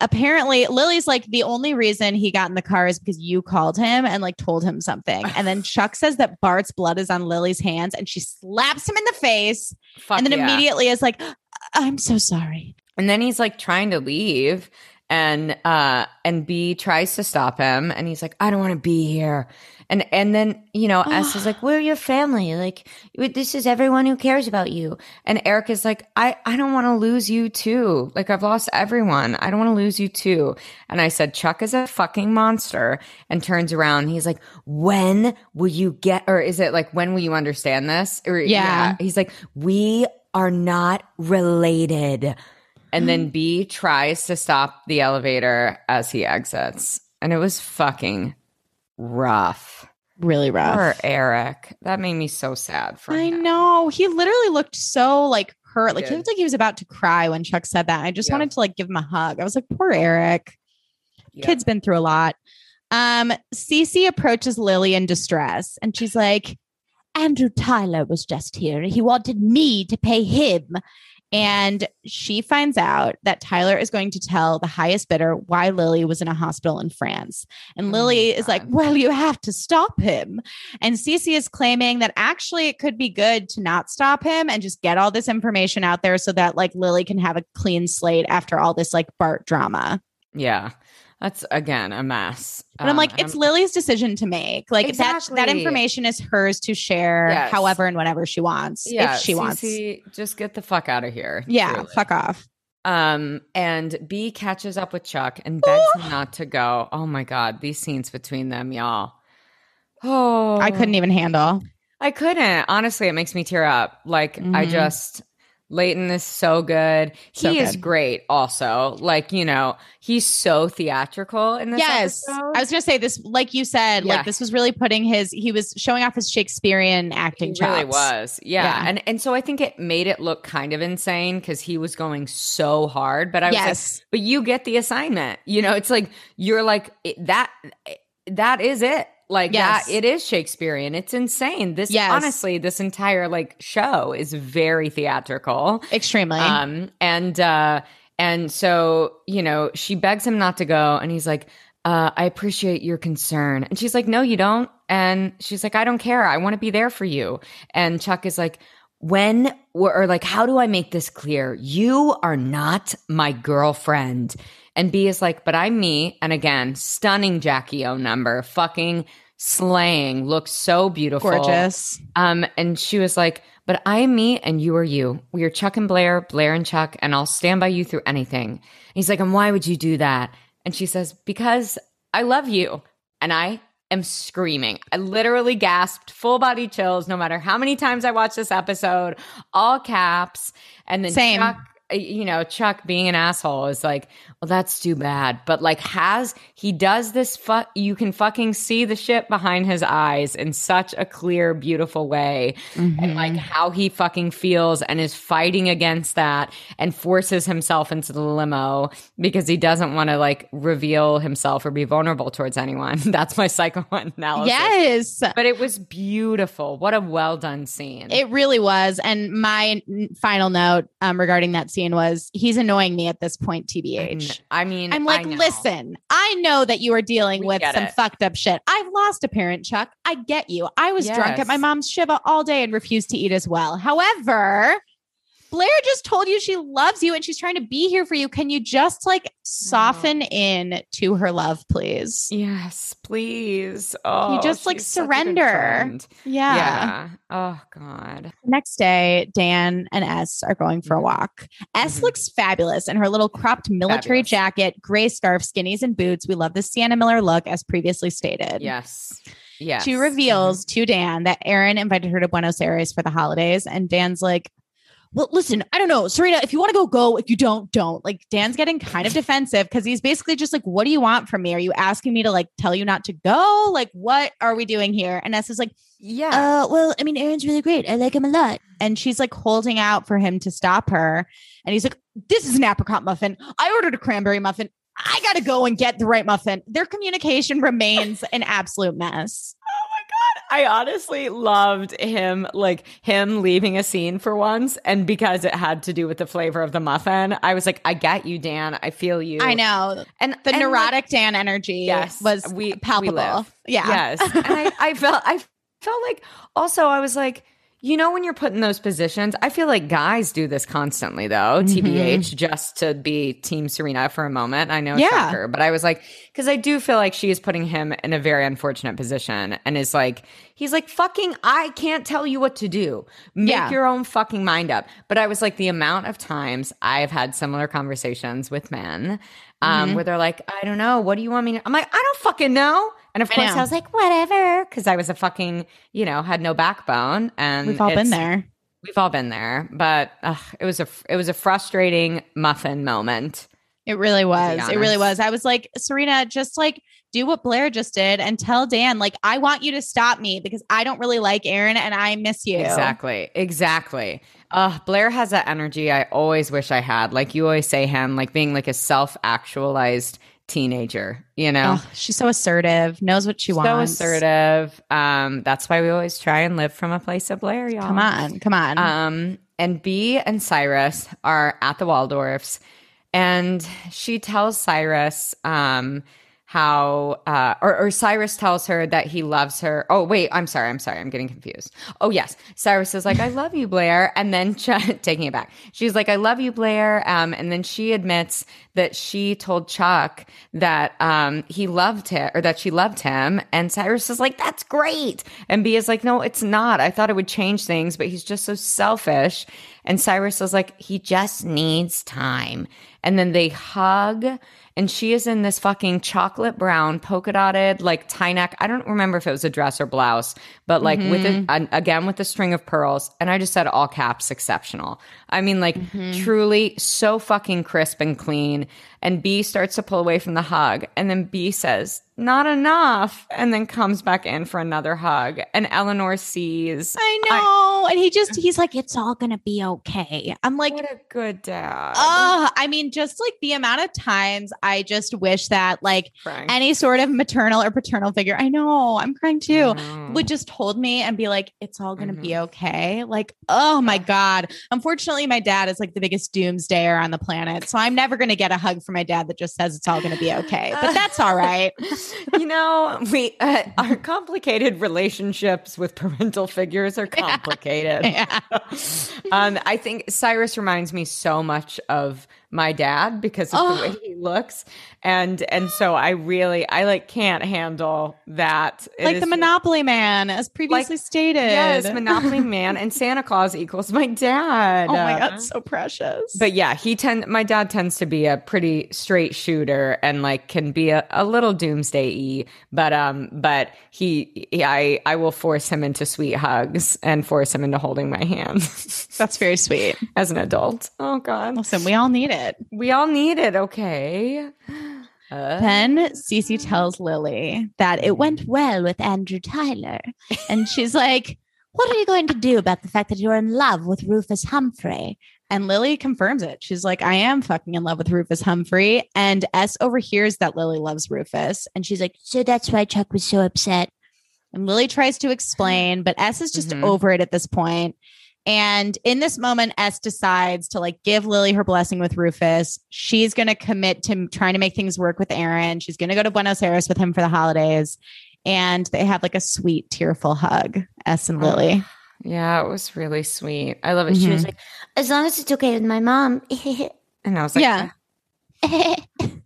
apparently Lily's like the only reason he got in the car is because you called him and like told him something. And then *sighs* Chuck says that Bart's blood is on Lily's hands and she slaps him in the face Fuck and then yeah. immediately is like, I'm so sorry. and then he's like trying to leave and uh and B tries to stop him and he's like I don't want to be here. And and then, you know, S is like *sighs* we're your family. Like this is everyone who cares about you. And Eric is like I I don't want to lose you too. Like I've lost everyone. I don't want to lose you too. And I said Chuck is a fucking monster and turns around. He's like when will you get or is it like when will you understand this? Or Yeah. He's like we are not related. And then B tries to stop the elevator as he exits. And it was fucking rough. Really rough. Poor Eric. That made me so sad for I him. know. He literally looked so like hurt. Like he looked like he was about to cry when Chuck said that. I just Yeah. wanted to like give him a hug. I was like, poor Eric. Yeah. Kid's been through a lot. Um, Cece approaches Lily in distress and she's like, Andrew Tyler was just here. He wanted me to pay him. And she finds out that Tyler is going to tell the highest bidder why Lily was in a hospital in France. And Oh Lily is like, Well, you have to stop him. And Cece is claiming that actually it could be good to not stop him and just get all this information out there so that like Lily can have a clean slate after all this like Bart drama. Yeah. That's again a mess. But I'm Um, like, and it's Lily's decision to make. Like that that information is hers to share Yes. however and whenever she wants. yeah, if she wants. Cece, just get the fuck out of here. Yeah, truly. fuck off. Um, and B catches up with Chuck and begs him not to go. Oh my god, these scenes between them, y'all. Oh, I couldn't even handle. I couldn't. Honestly, it makes me tear up. Like I Mhm. just Leighton is so good. So he is great also. Like, you know, he's so theatrical in this Yes. episode. I was gonna say this, like you said, Yeah. like this was really putting his he was showing off his Shakespearean acting He really was. Yeah. Yeah. And and so I think it made it look kind of insane because he was going so hard. But I was like, Yes. but you get the assignment. You know, it's like you're like that that is it. Like Yes. that it is Shakespearean. It's insane. This Yes. honestly, this entire like show is very theatrical. Extremely. Um and uh and so, you know, she begs him not to go and he's like uh, I appreciate your concern. And she's like, No, you don't. And she's like, I don't care. I want to be there for you. And Chuck is like, When or like, how do I make this clear? You are not my girlfriend. And B is like, But I'm me. And again, stunning Jackie O number, fucking slaying, looks so beautiful. Gorgeous. Um, and she was like, But I am me and you are you. We are Chuck and Blair, Blair and Chuck, and I'll stand by you through anything. And he's like, And why would you do that? And she says, Because I love you. And I am screaming. I literally gasped, full body chills, no matter how many times I watched this episode, all caps. And then Same. Chuck, you know, Chuck being an asshole is like, well, that's too bad. But like, has he does this? Fu- you can fucking see the shit behind his eyes in such a clear, beautiful way, and Mm-hmm. like how he fucking feels and is fighting against that and forces himself into the limo because he doesn't want to like reveal himself or be vulnerable towards anyone. *laughs* That's my psychoanalysis. *laughs* Yes. But it was beautiful. What a well done scene. It really was. And my final note um, regarding that scene was he's annoying me at this point, TBH. I mean, I'm I like, know. listen, I know that you are dealing We with some it. fucked up shit. I've lost a parent, Chuck. I get you. I was drunk at my mom's Shiva all day and refused to eat as well. However, Blair just told you she loves you and she's trying to be here for you. Can you just like soften mm. in to her love, please? Yes, please. Oh, you just, like, she's such a good surrender. Yeah. Yeah. Oh God. The next day, Dan and S are going for a mm-hmm. walk. S Mhm. looks fabulous in her little cropped military Fabulous. jacket, gray scarf, skinnies, and boots. We love the Sienna Miller look, as previously stated. Yes. Yes. She reveals to Dan that Aaron invited her to Buenos Aires for the holidays. And Dan's like, well, listen, I don't know. Serena, if you want to go, go. If you don't, don't. Like, Dan's getting kind of defensive because he's basically just like, what do you want from me? Are you asking me to like tell you not to go? Like, what are we doing here? And S is like, Yeah. uh, well, I mean, Aaron's really great. I like him a lot. And she's like holding out for him to stop her. And he's like, this is an apricot muffin. I ordered a cranberry muffin. I got to go and get the right muffin. Their communication remains an absolute mess. I honestly loved him, like him leaving a scene for once. And because it had to do with the flavor of the muffin, I was like, I get you, Dan. I feel you. I know. And The and, like, neurotic Dan energy Yes, was we- we palpable. live. yeah. Yes. And I, I felt I felt like also I was like, you know, when you're put in those positions, I feel like guys do this constantly though, Mm-hmm. TBH, just to be Team Serena for a moment. I know Yeah. shocker, but I was like, because I do feel like she is putting him in a very unfortunate position and is like, he's like, fucking, I can't tell you what to do. Make Yeah. your own fucking mind up. But I was like, the amount of times I've had similar conversations with men um, Mhm. where they're like, I don't know, what do you want me to? I'm like, I don't fucking know. And of I course, know. I, was like, whatever, because I was a fucking, you know, had no backbone. And We've all been there. We've all been there, but ugh, it was a it was a frustrating muffin moment. It really was. It really was. I was like, Serena, just like do what Blair just did and tell Dan, like, I want you to stop me because I don't really like Aaron and I miss you. Exactly. Exactly. Uh, Blair has that energy I always wish I had. Like you always say, him like being like a self actualized teenager, you know? Oh, she's so assertive, knows what she so wants. assertive. Um, that's why we always try and live from a place of Blair, y'all. Come on, come on. Um, and B and Cyrus are at the Waldorfs, and she tells Cyrus um, how, uh, or, or Cyrus tells her that he loves her. Oh, wait, I'm sorry, I'm sorry, I'm getting confused. Oh, yes, Cyrus is like, "I love you, Blair," and then *laughs* Ch- taking it back, she's like, "I love you, Blair," um, and then she admits that she told Chuck that um, he loved him or that she loved him, and Cyrus is like, "That's great," and B is like, "No, it's not. I thought it would change things, but he's just so selfish." And Cyrus is like, "He just needs time," and then they hug. And she is in this fucking chocolate brown polka dotted like tie neck. I don't remember if it was a dress or blouse, but like with it mm-hmm. an- again with a string of pearls. And I just said all caps exceptional. I mean, like mm-hmm. truly so fucking crisp and clean. And B starts to pull away from the hug. And then B says, not enough. And then comes back in for another hug. And Eleanor sees. I know. and he just, he's like, it's all to be okay. I'm like, What a good dad. oh, I mean, just like the amount of times I just wish that like any sort of maternal or paternal figure, I know, I'm crying too, I know. would just hold me and be like, it's all going to be mm-hmm. okay. Like, oh my God. Unfortunately, my dad is like the biggest doomsdayer on the planet. So I'm never to get a hug from my dad that just says it's all to be okay. But *laughs* that's all right. You know, we uh, our complicated relationships with parental figures are *laughs* complicated. Yeah. *laughs* um, I think Cyrus reminds me so much of my dad because of Oh. the way he looks, and and so I really I like can't handle that. It like is the Monopoly man, as previously stated. Yes, Monopoly Man and Santa Claus equals my dad. Oh my God, so precious. but yeah, he tend my dad tends to be a pretty straight shooter and like can be a, a little doomsday y, but um but he, he I I will force him into sweet hugs and force him into holding my hand that's very sweet. *laughs* as an adult. Oh god. Listen, we all need it. We all need it, okay? Uh, Then Cece tells Lily that it went well with Andrew Tyler. And she's like, What are you going to do about the fact that you're in love with Rufus Humphrey? And Lily confirms it. She's like, I am fucking in love with Rufus Humphrey. And S overhears that Lily loves Rufus. And she's like, So that's why Chuck was so upset. And Lily tries to explain, but S is just Mhm. over it at this point. And in this moment, S decides to like give Lily her blessing with Rufus. She's going to commit to trying to make things work with Aaron. She's going to go to Buenos Aires with him for the holidays. And they have like a sweet, tearful hug, S and Lily. yeah, it was really sweet. I love it. She was Mhm. like, as long as it's okay with my mom. *laughs* and I was like, Yeah. *laughs*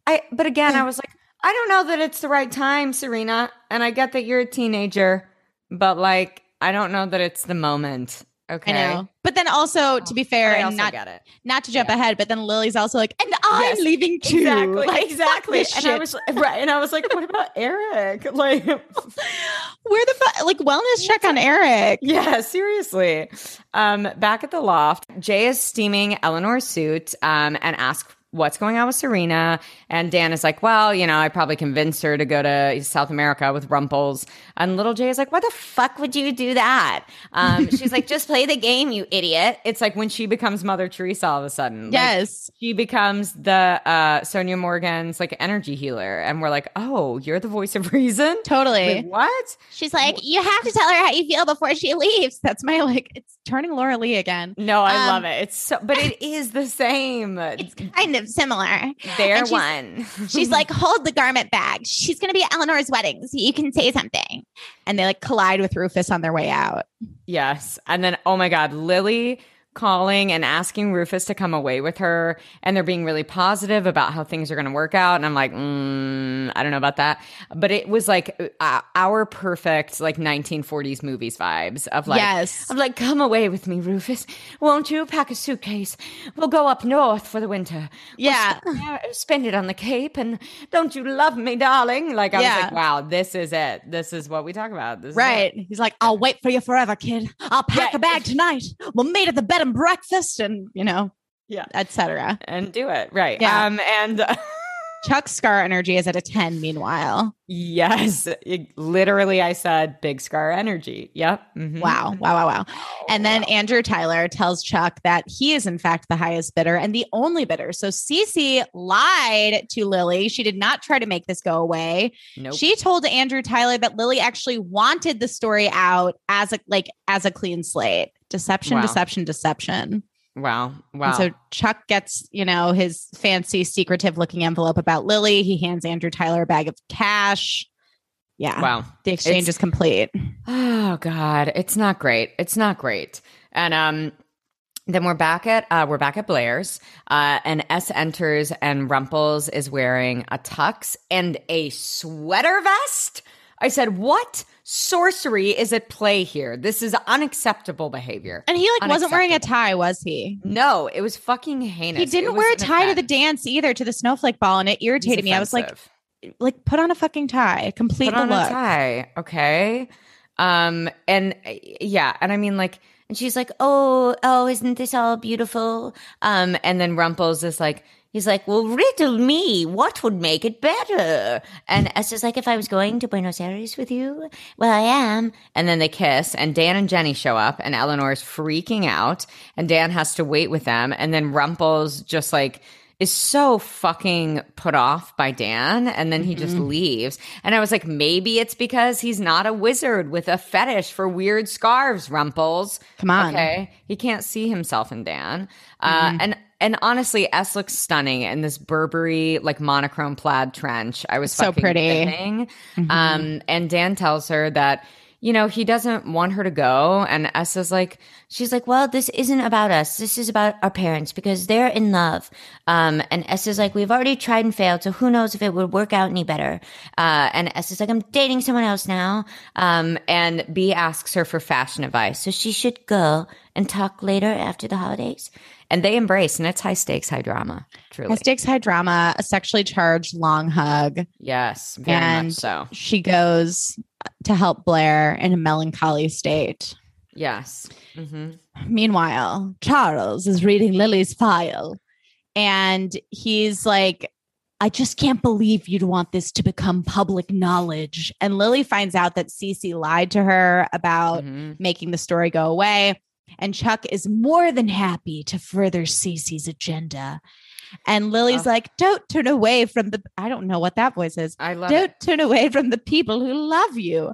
I but again, I was like, I don't know that it's the right time, Serena. And I get that you're a teenager, but like, I don't know that it's the moment. Okay. I know. But then also, to be fair, and not get it. not to jump Yeah. ahead, but then Lily's also like, and I'm Yes, leaving too. Exactly. Like, *laughs* exactly. And I was right. And I was like, what about Eric? *laughs* Like, *laughs* Where the fuck? Like wellness check on Eric. yeah, seriously. Um, back at the loft, J is steaming Eleanor's suit um, and asks what's going on with Serena. And Dan is like, well, you know, I probably convinced her to go to South America with Rumples. And little J is like, why the fuck would you do that? Um, *laughs* she's like, just play the game, you idiot. It's like when she becomes Mother Teresa all of a sudden. Like, Yes. she becomes the uh, Sonia Morgan's like energy healer. And we're like, oh, you're the voice of *laughs* reason? Totally. Wait, what? She's like, you have to tell her how you feel before she leaves. *laughs* That's my like, it's turning Laura Lee again. No, I Um, love it. It's so, but it is the same. It's kind of similar. They're she's- one. *laughs* She's like, hold the garment bag. She's going to be at Eleanor's wedding, so you can say something. And they like collide with Rufus on their way out. yes. And then, oh my God, Lily calling and asking Rufus to come away with her, and they're being really positive about how things are going to work out. And I'm like, mm, I don't know about that. But it was like uh, our perfect like 1940s movies vibes of like, Yes. I'm like, come away with me, Rufus. Won't you pack a suitcase? We'll go up north for the winter. We'll Yeah. spend, uh, spend it on the Cape, and don't you love me, darling? Like I Yeah. was like, wow, this is it. This is what we talk about. This is. Right. He's like, I'll wait for you forever, kid. I'll pack Yeah. a bag tonight. We'll meet at the bed and breakfast and, you know, Yeah. etc. and do it right. Yeah. Um, and *laughs* Chuck's scar energy is at a 10, meanwhile. yes, it- literally, I said big scar energy. Yep. Mhm. Wow. Wow. Wow. Wow. And then Andrew Tyler tells Chuck that he is, in fact, the highest bidder and the only bidder. So Cece lied to Lily. She did not try to make this go away. Nope. She told Andrew Tyler that Lily actually wanted the story out as a like as a clean slate. Deception, Wow. deception, deception. Wow. Wow. And so Chuck gets, you know, his fancy secretive looking envelope about Lily. He hands Andrew Tyler a bag of cash. Yeah. wow. The exchange It's- is complete. Oh God, it's not great. It's not great. And um, then we're back at uh, we're back at Blair's, uh, and S enters, and Rumples is wearing a tux and a sweater vest. I said, "What sorcery is at play here? This is unacceptable behavior." And he like wasn't wearing a tie, was he? No, it was fucking heinous. He didn't wear a tie to the dance either, to the snowflake ball, and it It irritated me. I was like, like put on a fucking tie, complete put the on look. a tie okay um and yeah and i mean like and she's like oh oh isn't this all beautiful um and then rumples is like he's like well riddle me what would make it better and s is like if i was going to buenos aires with you well i am and then they kiss and dan and jenny show up and eleanor's freaking out and dan has to wait with them and then rumples just like is so fucking put off by Dan and then he just Mm-hmm. leaves. And I was like, maybe it's because he's not a wizard with a fetish for weird scarves, Rumples. Come on. Mm-hmm. Okay. He can't see himself in Dan. Uh, and and honestly, S looks stunning in this Burberry like monochrome plaid trench. I was So fucking pretty. Mm-hmm. Um, and Dan tells her that you know he doesn't want her to go, and S is like, she's like, well, this isn't about us. This is about our parents because they're in love. Um, and S is like, we've already tried and failed, so who knows if it would work out any better. Uh, and S is like, I'm dating someone else now. Um, and B asks her for fashion advice, so she should go and talk later after the holidays. And they embrace, and it's high stakes, high drama. Truly, High stakes, high drama, a sexually charged long hug. yes, very And- much so. She goes to help Blair in a melancholy state. Yes. hmm Meanwhile, Charles is reading Lily's file and he's like, I just can't believe you'd want this to become public knowledge. And Lily finds out that Cece lied to her about hmm making the story go away. And Chuck is more than happy to further Cece's agenda. And Lily's Ugh. like, don't turn away from the, I don't know what that voice is. I love Don't it. turn away from the people who love you.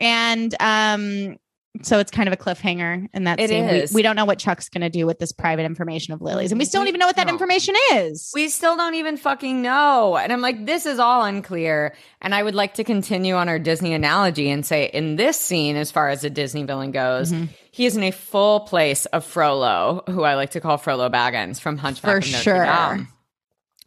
And um, so it's kind of a cliffhanger in that It scene. We- is. We, don't know what Chuck's going to do with this private information of Lily's. And we still don't even know what that don't. information is. We still don't even fucking know. And I'm like, this is all unclear. And I would like to continue on our Disney analogy and say, in this scene, as far as a Disney villain goes, Mhm. he is in a full place of Frollo, who I like to call Frollo Baggins from Hunchback For sure. Dame.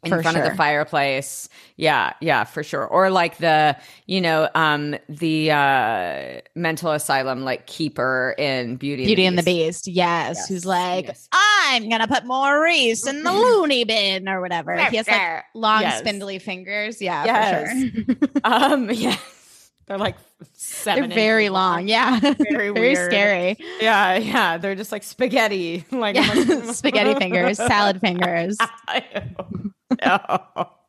In For front of the fireplace. Yeah, yeah, for sure. Or like the, you know, um, the uh mental asylum like keeper in Beauty, Beauty and the Beast. Beast. Yes. Yes, Who's like, yes. I'm going to put Maurice in the loony bin or whatever. He has like long, Yes. spindly fingers. Yeah, Yes. for sure. *laughs* Um, *laughs* yeah. They're like seven. They're very inches long. Yeah. *laughs* Very weird. scary. Yeah, yeah. They're just like spaghetti. Like, Yeah. like- Spaghetti fingers, salad fingers. No. *laughs*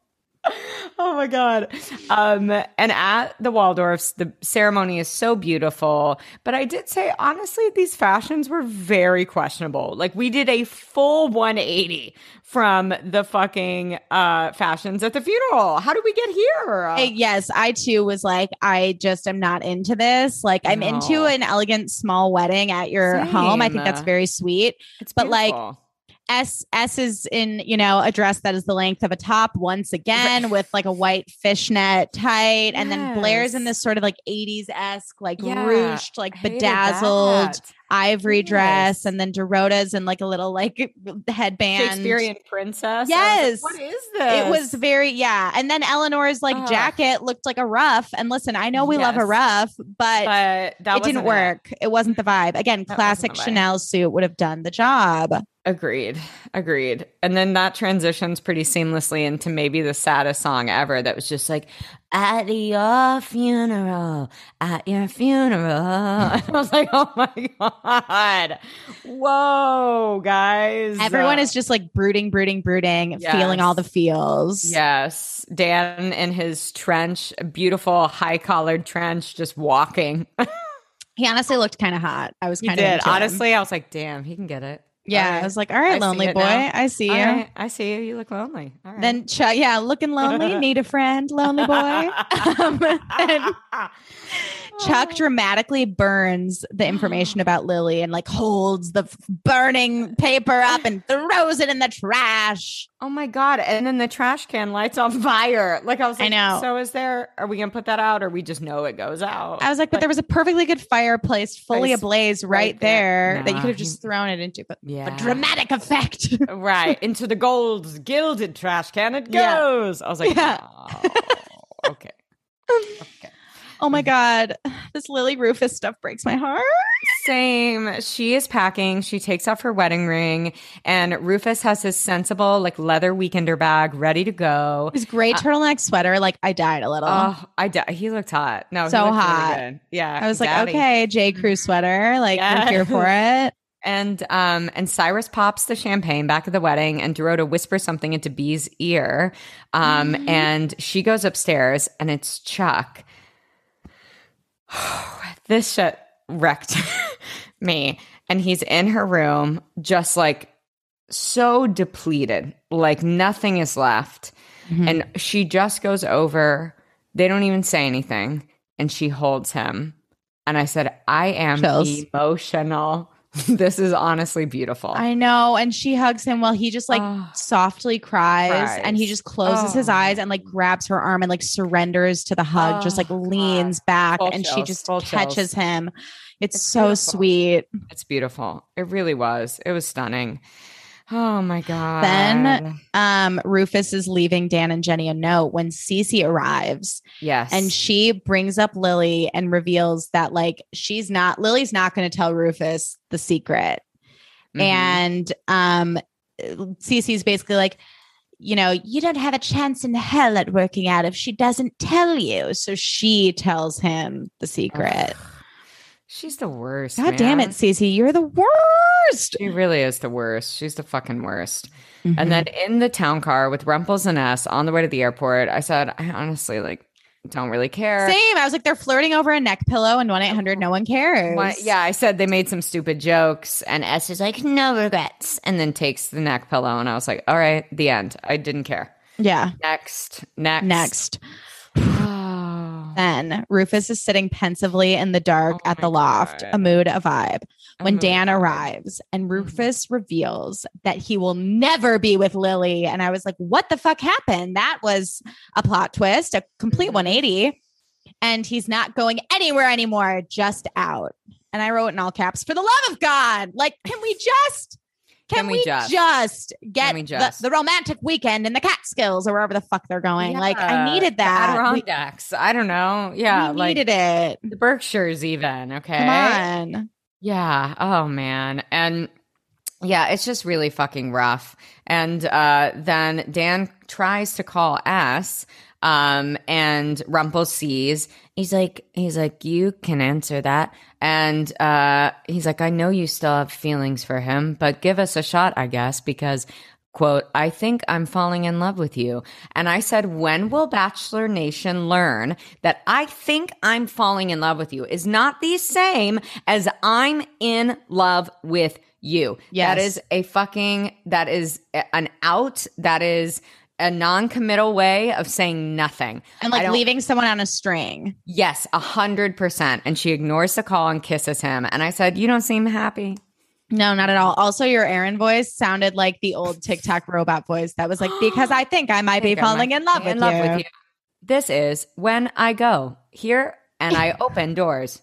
Oh my god. Um and at the Waldorfs the ceremony is so beautiful, but I did say honestly these fashions were very questionable. Like we did a full 180 from the fucking uh fashions at the funeral. How did we get here? Uh, yes, I too was like, I just am not into this. Like, I'm into an elegant small wedding at your home. I think that's very sweet. it's but, like, beautiful. S S is in, you know, a dress that is the length of a top once again with like a white fishnet tight. And then Blair's in this sort of like 80s esque, like Yeah, ruched, like bedazzled that. ivory Yes. dress. And then Dorota's in like a little like headband. Shakespearean princess. Was like, Yes. what is this? It was very, yeah. And then Eleanor's like Ugh. jacket looked like a ruff. And listen, I know we love a Yes. ruff, but, but that it didn't work. It wasn't the vibe. Again, That classic vibe. Chanel suit would have done the job. Agreed. Agreed. And then that transitions pretty seamlessly into maybe the saddest song ever that was just like, at your funeral, at your funeral. *laughs* I was like, oh my God. Whoa, guys. Everyone is just like brooding, brooding, brooding, Yes. feeling all the feels. Yes. Dan in his trench, beautiful high collared trench, just walking. *laughs* He honestly looked kind of hot. I was kind of. Honestly, I was like, damn, he can get it. Yeah, All I was like, all right, I lonely boy, now. I see All you. right, I see you. You look lonely. All right. Then, Ch- yeah, looking lonely, *laughs* need a friend, lonely boy. *laughs* Um, *laughs* and Chuck dramatically burns the information about Lily and like holds the f- burning paper up and throws it in the trash. Oh my god! And then the trash can lights on fire. Like I was I know. So is there? Are we gonna put that out, or we just know it goes out? I was like, but there was a perfectly good fireplace fully ablaze right, right there. there, that you could have just thrown it into, but, yeah, but dramatic effect. *laughs* right into the gold gilded trash can it Yeah. goes. I was like, Yeah. oh, okay, *laughs* okay. Oh my God. This Lily Rufus stuff breaks my heart. Same. She is packing. She takes off her wedding ring, and Rufus has his sensible, like leather weekender bag ready to go. His gray turtleneck sweater, like I died a little. Oh, I di- he looked hot. No, So really hot. good. Yeah, I was like, daddy. okay, J. Crew sweater, like I'm here for it. *laughs* And um and Cyrus pops the champagne back at the wedding and Dorota whispers something into B's ear. Um Mhm. and she goes upstairs and it's Chuck. *sighs* this shit wrecked *laughs* me. And he's in her room just like so depleted, like nothing is left. Mhm. And she just goes over. They don't even say anything. And she holds him. And I said, I am Chills. emotional. *laughs* this is honestly beautiful. I know. And she hugs him while he just like Oh. softly cries, Cries. and he just closes his Oh. eyes and like grabs her arm and like surrenders to the hug, just like Oh, leans back Full and she just catches chills. him. It's, It's so beautiful. sweet. it's beautiful. It really was. It was stunning. Oh my God. Then- Um, Rufus is leaving Dan and Jenny a note when Cece arrives yes. and she brings up Lily and reveals that like she's not Lily's not going to tell Rufus the secret. Mhm. and um Cece's basically like you know you don't have a chance in hell at working out if she doesn't tell you so she tells him the secret. She's the worst. god damn it man. Cece you're the worst She really is the worst. She's the fucking worst. Mhm. And then in the town car with Rumples and S on the way to the airport, I said, I honestly like don't really care. same I was like they're flirting over a neck pillow and 1-800 no one cares Why- yeah, I said they made some stupid jokes, and S is like, no regrets, and then takes the neck pillow, and I was like, all right, the end. I didn't care. yeah Next, next, next *sighs* *sighs* *sighs* then Rufus is sitting pensively in the dark Oh at the loft God. a mood a vibe when Dan arrives and Mhm. Rufus reveals that he will never be with Lily. And I was like, what the fuck happened? That was a plot twist, a complete Mhm. 180. And he's not going anywhere anymore, just out. And I wrote in all caps, for the love of God, like, can we just. Can, Can we we, just? just, get we the- just? The, romantic weekend in the Catskills or wherever the fuck they're going? like, I Yeah, needed the that. We, I don't know. Yeah, we like needed it. the Berkshires, even. Okay. Come on. Yeah. Oh man. And yeah, it's just really fucking rough. And uh, then Dan tries to call S. Um, and Rumple sees. He's like, he's like, you can answer that. And uh, he's like, I know you still have feelings for him, but give us a shot, I guess, because quote, I think I'm falling in love with you. And I said, when will Bachelor Nation learn that I think I'm falling in love with you is not the same as I'm in love with you. Yes. That is a fucking, that is an out. That is a non-committal way of saying nothing. And like leaving someone on a string. Yes, a hundred percent. And she ignores the call and kisses him. And I said, you don't seem happy. No, not at all. Also, your Aaron voice sounded like the old TikTok robot voice that was like, because I think I might be falling might in love, with, in love with you. This is when I go here and I open doors.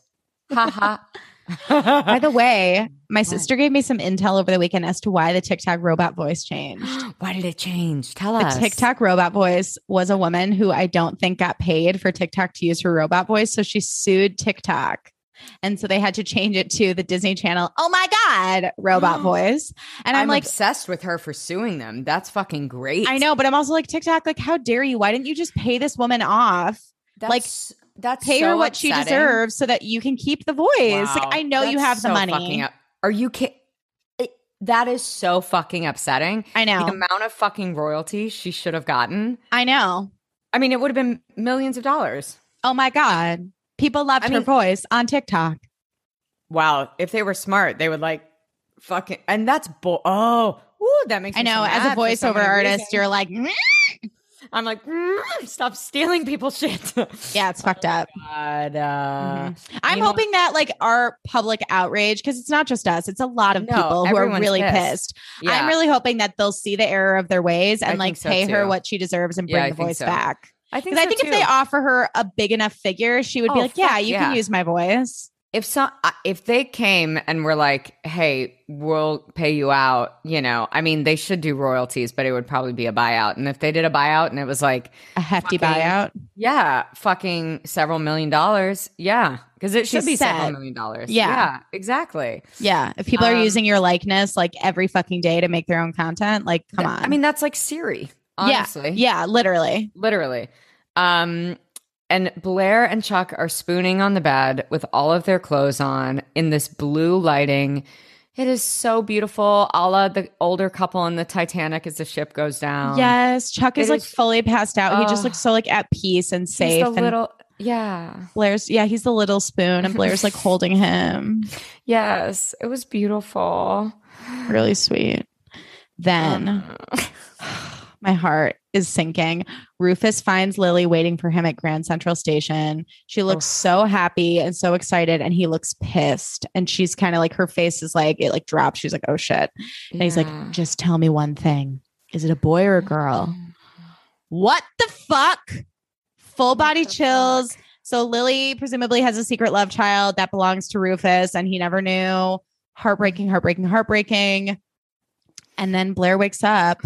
Ha ha. *laughs* By the way, my sister gave me some intel over the weekend as to why the TikTok robot voice changed. *gasps* why did it change? Tell The us. TikTok robot voice was a woman who I don't think got paid for TikTok to use her robot voice. So she sued TikTok. And so they had to change it to the Disney Channel, oh my God, robot *gasps* voice. And I'm, I'm, like, obsessed with her for suing them. That's fucking great. I know, but I'm also like, TikTok, like, how dare you? Why didn't you just pay this woman off? That's, like, That's, Pay so her what she deserves so that you can keep the voice. Wow. Like, I know you That's have the money. fucking up- Are you kidding? That is so fucking upsetting. I know. The amount of fucking royalty she should have gotten. I know. I mean, it would have been millions of dollars. Oh my God. People loved I her mean- voice on TikTok. Wow. If they were smart, they would like fucking. And that's bull. Oh, ooh, that makes I me so know. As a voiceover artist, reasons. you're like. I'm like, "Mm, stop stealing people's shit. *laughs* yeah, it's fucked up. God, uh, I'm You know- hoping that like our public outrage, because it's not just us, it's a lot of No, people who are really pissed. pissed. yeah. I'm really hoping that they'll see the error of their ways and I like so, pay her what she deserves and bring I the voice so. back. I think. Because I so, think if they offer her a big enough figure, she would be Oh, like, "Yeah, you yeah. can use my voice." If so if they came and were like hey we'll pay you out you know i mean they should do royalties but it would probably be a buyout and if they did a buyout and it was like A hefty Fucking- buyout. yeah fucking several million dollars yeah because it should She's be several million dollars Yeah. exactly Yeah, if people are Um, using your likeness like every fucking day to make their own content, like come Th- on. i mean that's like siri honestly yeah, literally. literally um and Blair and Chuck are spooning on the bed with all of their clothes on in this blue lighting. It is so beautiful, a la the older couple in the Titanic as the ship goes down. yes, Chuck is it like fully passed out. he just looks so like at peace and He's safe. the and little, yeah, Blair's, yeah, he's the little spoon, and Blair's like *laughs* holding him. yes, it was beautiful. Really sweet. Then Uh, *laughs* my heart is sinking. Rufus finds Lily waiting for him at Grand Central Station. She looks Oof. so happy and so excited, and he looks pissed. And she's kind of like her face is like it like drops. She's like, "Oh shit!" And he's like, "Just tell me one thing: is it a boy or a girl?" What the fuck? Full body chills. So Lily presumably has a secret love child that belongs to Rufus, and he never knew. Heartbreaking, heartbreaking, heartbreaking. And then Blair wakes up.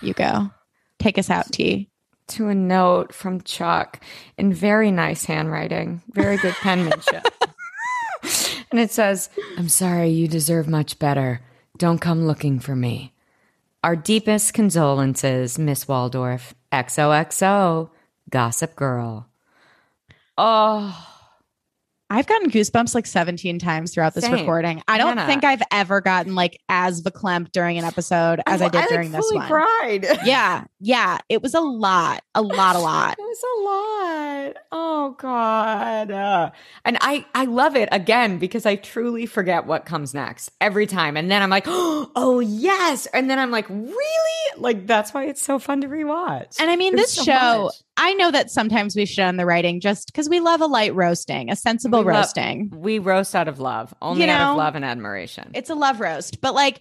You go. Take us out, T. to a note from Chuck in very nice handwriting, very good penmanship. *laughs* and it says, I'm sorry, you deserve much better. Don't come looking for me. Our deepest condolences, Miss Waldorf. XOXO, Gossip Girl. Oh, I've gotten goosebumps like 17 times throughout this Same. recording. I don't think I've ever gotten like as verklempt during an episode as I, did like, during this fully one. cried. *laughs* Yeah. Yeah. It was a lot, a lot, a lot. It was a lot. Oh God. Uh, and I I love it again because I truly forget what comes next every time. And then I'm like, *gasps* oh yes. And then I'm like, really? Like that's why it's so fun to rewatch. And I mean, There's this so show, much. I know that sometimes we shit on the writing just because we love a light roasting, a sensible We roasting. we roast out of love, only You out of love and admiration. It's a love roast. But like,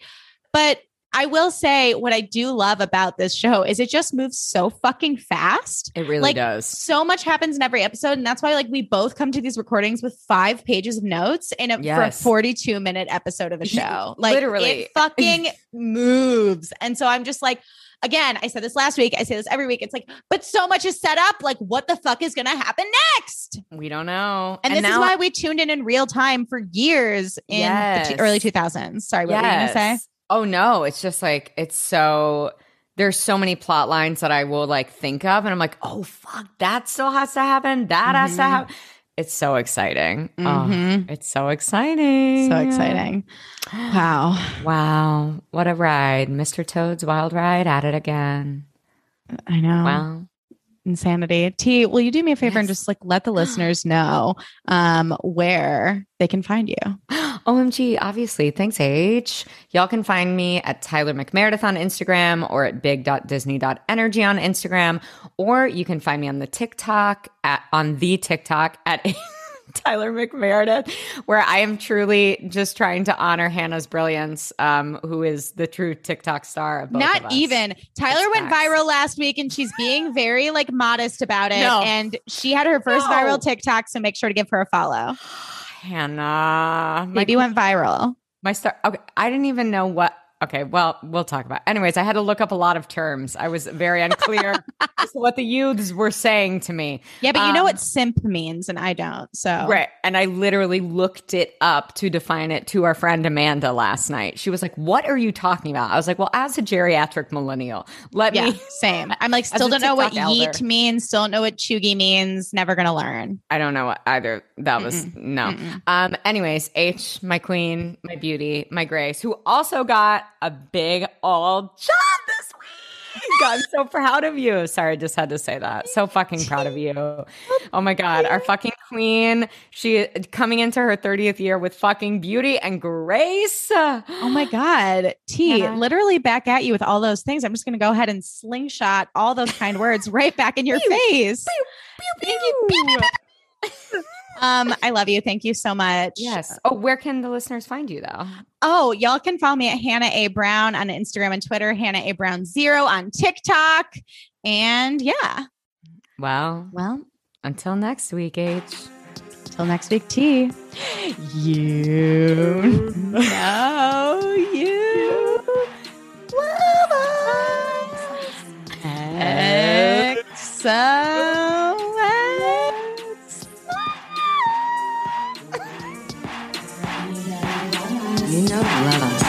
but I will say what I do love about this show is it just moves so fucking fast. it really like, does. So much happens in every episode. And that's why like we both come to these recordings with five pages of notes in a, Yes. for a 42 minute episode of a *laughs* show. Like Literally. it fucking *laughs* moves. And so I'm just like, again, I said this last week. I say this every week. It's like, but so much is set up. Like, what the fuck is going to happen next? We don't know. And, this is why we tuned in in real time for years in the t- early 2000s. Sorry, what were you going to say? Oh no, it's just like it's so there's so many plot lines that I will like think of and I'm like, "Oh fuck, that still has to happen. That has to Mhm. happen." It's so exciting. Oh, Mhm. it's so exciting. So exciting. Wow. Wow. What a ride. Mr. Toad's Wild Ride at it again. I know. Wow. Insanity. T, will you do me a favor and just like let the *gasps* listeners know um where they can find you? *gasps* OMG, obviously. Thanks, H. Y'all can find me at Tyler McMeredith on Instagram or at big.disney.energy on Instagram. Or you can find me on the TikTok at on the TikTok at *laughs* *laughs* Tyler McMeredith, where I am truly just trying to honor Hannah's brilliance, um, who is the true TikTok star of both of Not us. even. Tyler It's went viral last week and she's being *gasps* very like modest about it. No. And she had her first No. viral TikTok, so make sure to give her a follow. *gasps* Hannah. My Maybe went viral. My star. Okay, I didn't even know what. Okay, well, we'll talk about. Anyways, I had to look up a lot of terms. I was very unclear *laughs* as to what the youths were saying to me. Yeah, but you know Um, what simp means, and I don't. So Right. And I literally looked it up to define it to our friend Amanda last night. She was like, What are you talking about? I was like, Well, as a geriatric millennial, let Yeah, me. same. I'm like, *laughs* still don't know what elder. yeet means. Still don't know what chuggy means. Never gonna learn. I don't know what either. That was no. Mm-mm. Um, anyways, H, my queen, my beauty, my grace, who also got a big old job this week. *laughs* I'm so proud of you. Sorry, I just had to say that. So fucking proud of you. Oh my God. Our fucking queen. She coming into her 30th year with fucking beauty and grace. Oh my God. *sighs* T, Yeah. literally back at you with all those things. I'm just going to go ahead and slingshot all those kind words *laughs* right back in your face. Thank you. *laughs* Um, I love you. Thank you so much. Yes. Oh, where can the listeners find you though? Oh, y'all can follow me at Hannah A. Brown on Instagram and Twitter, Hannah A. Brown Zero on TikTok. And yeah, Well, well, until next week, H. till next week, T. You *laughs* know you love us. XOX. You know you love us.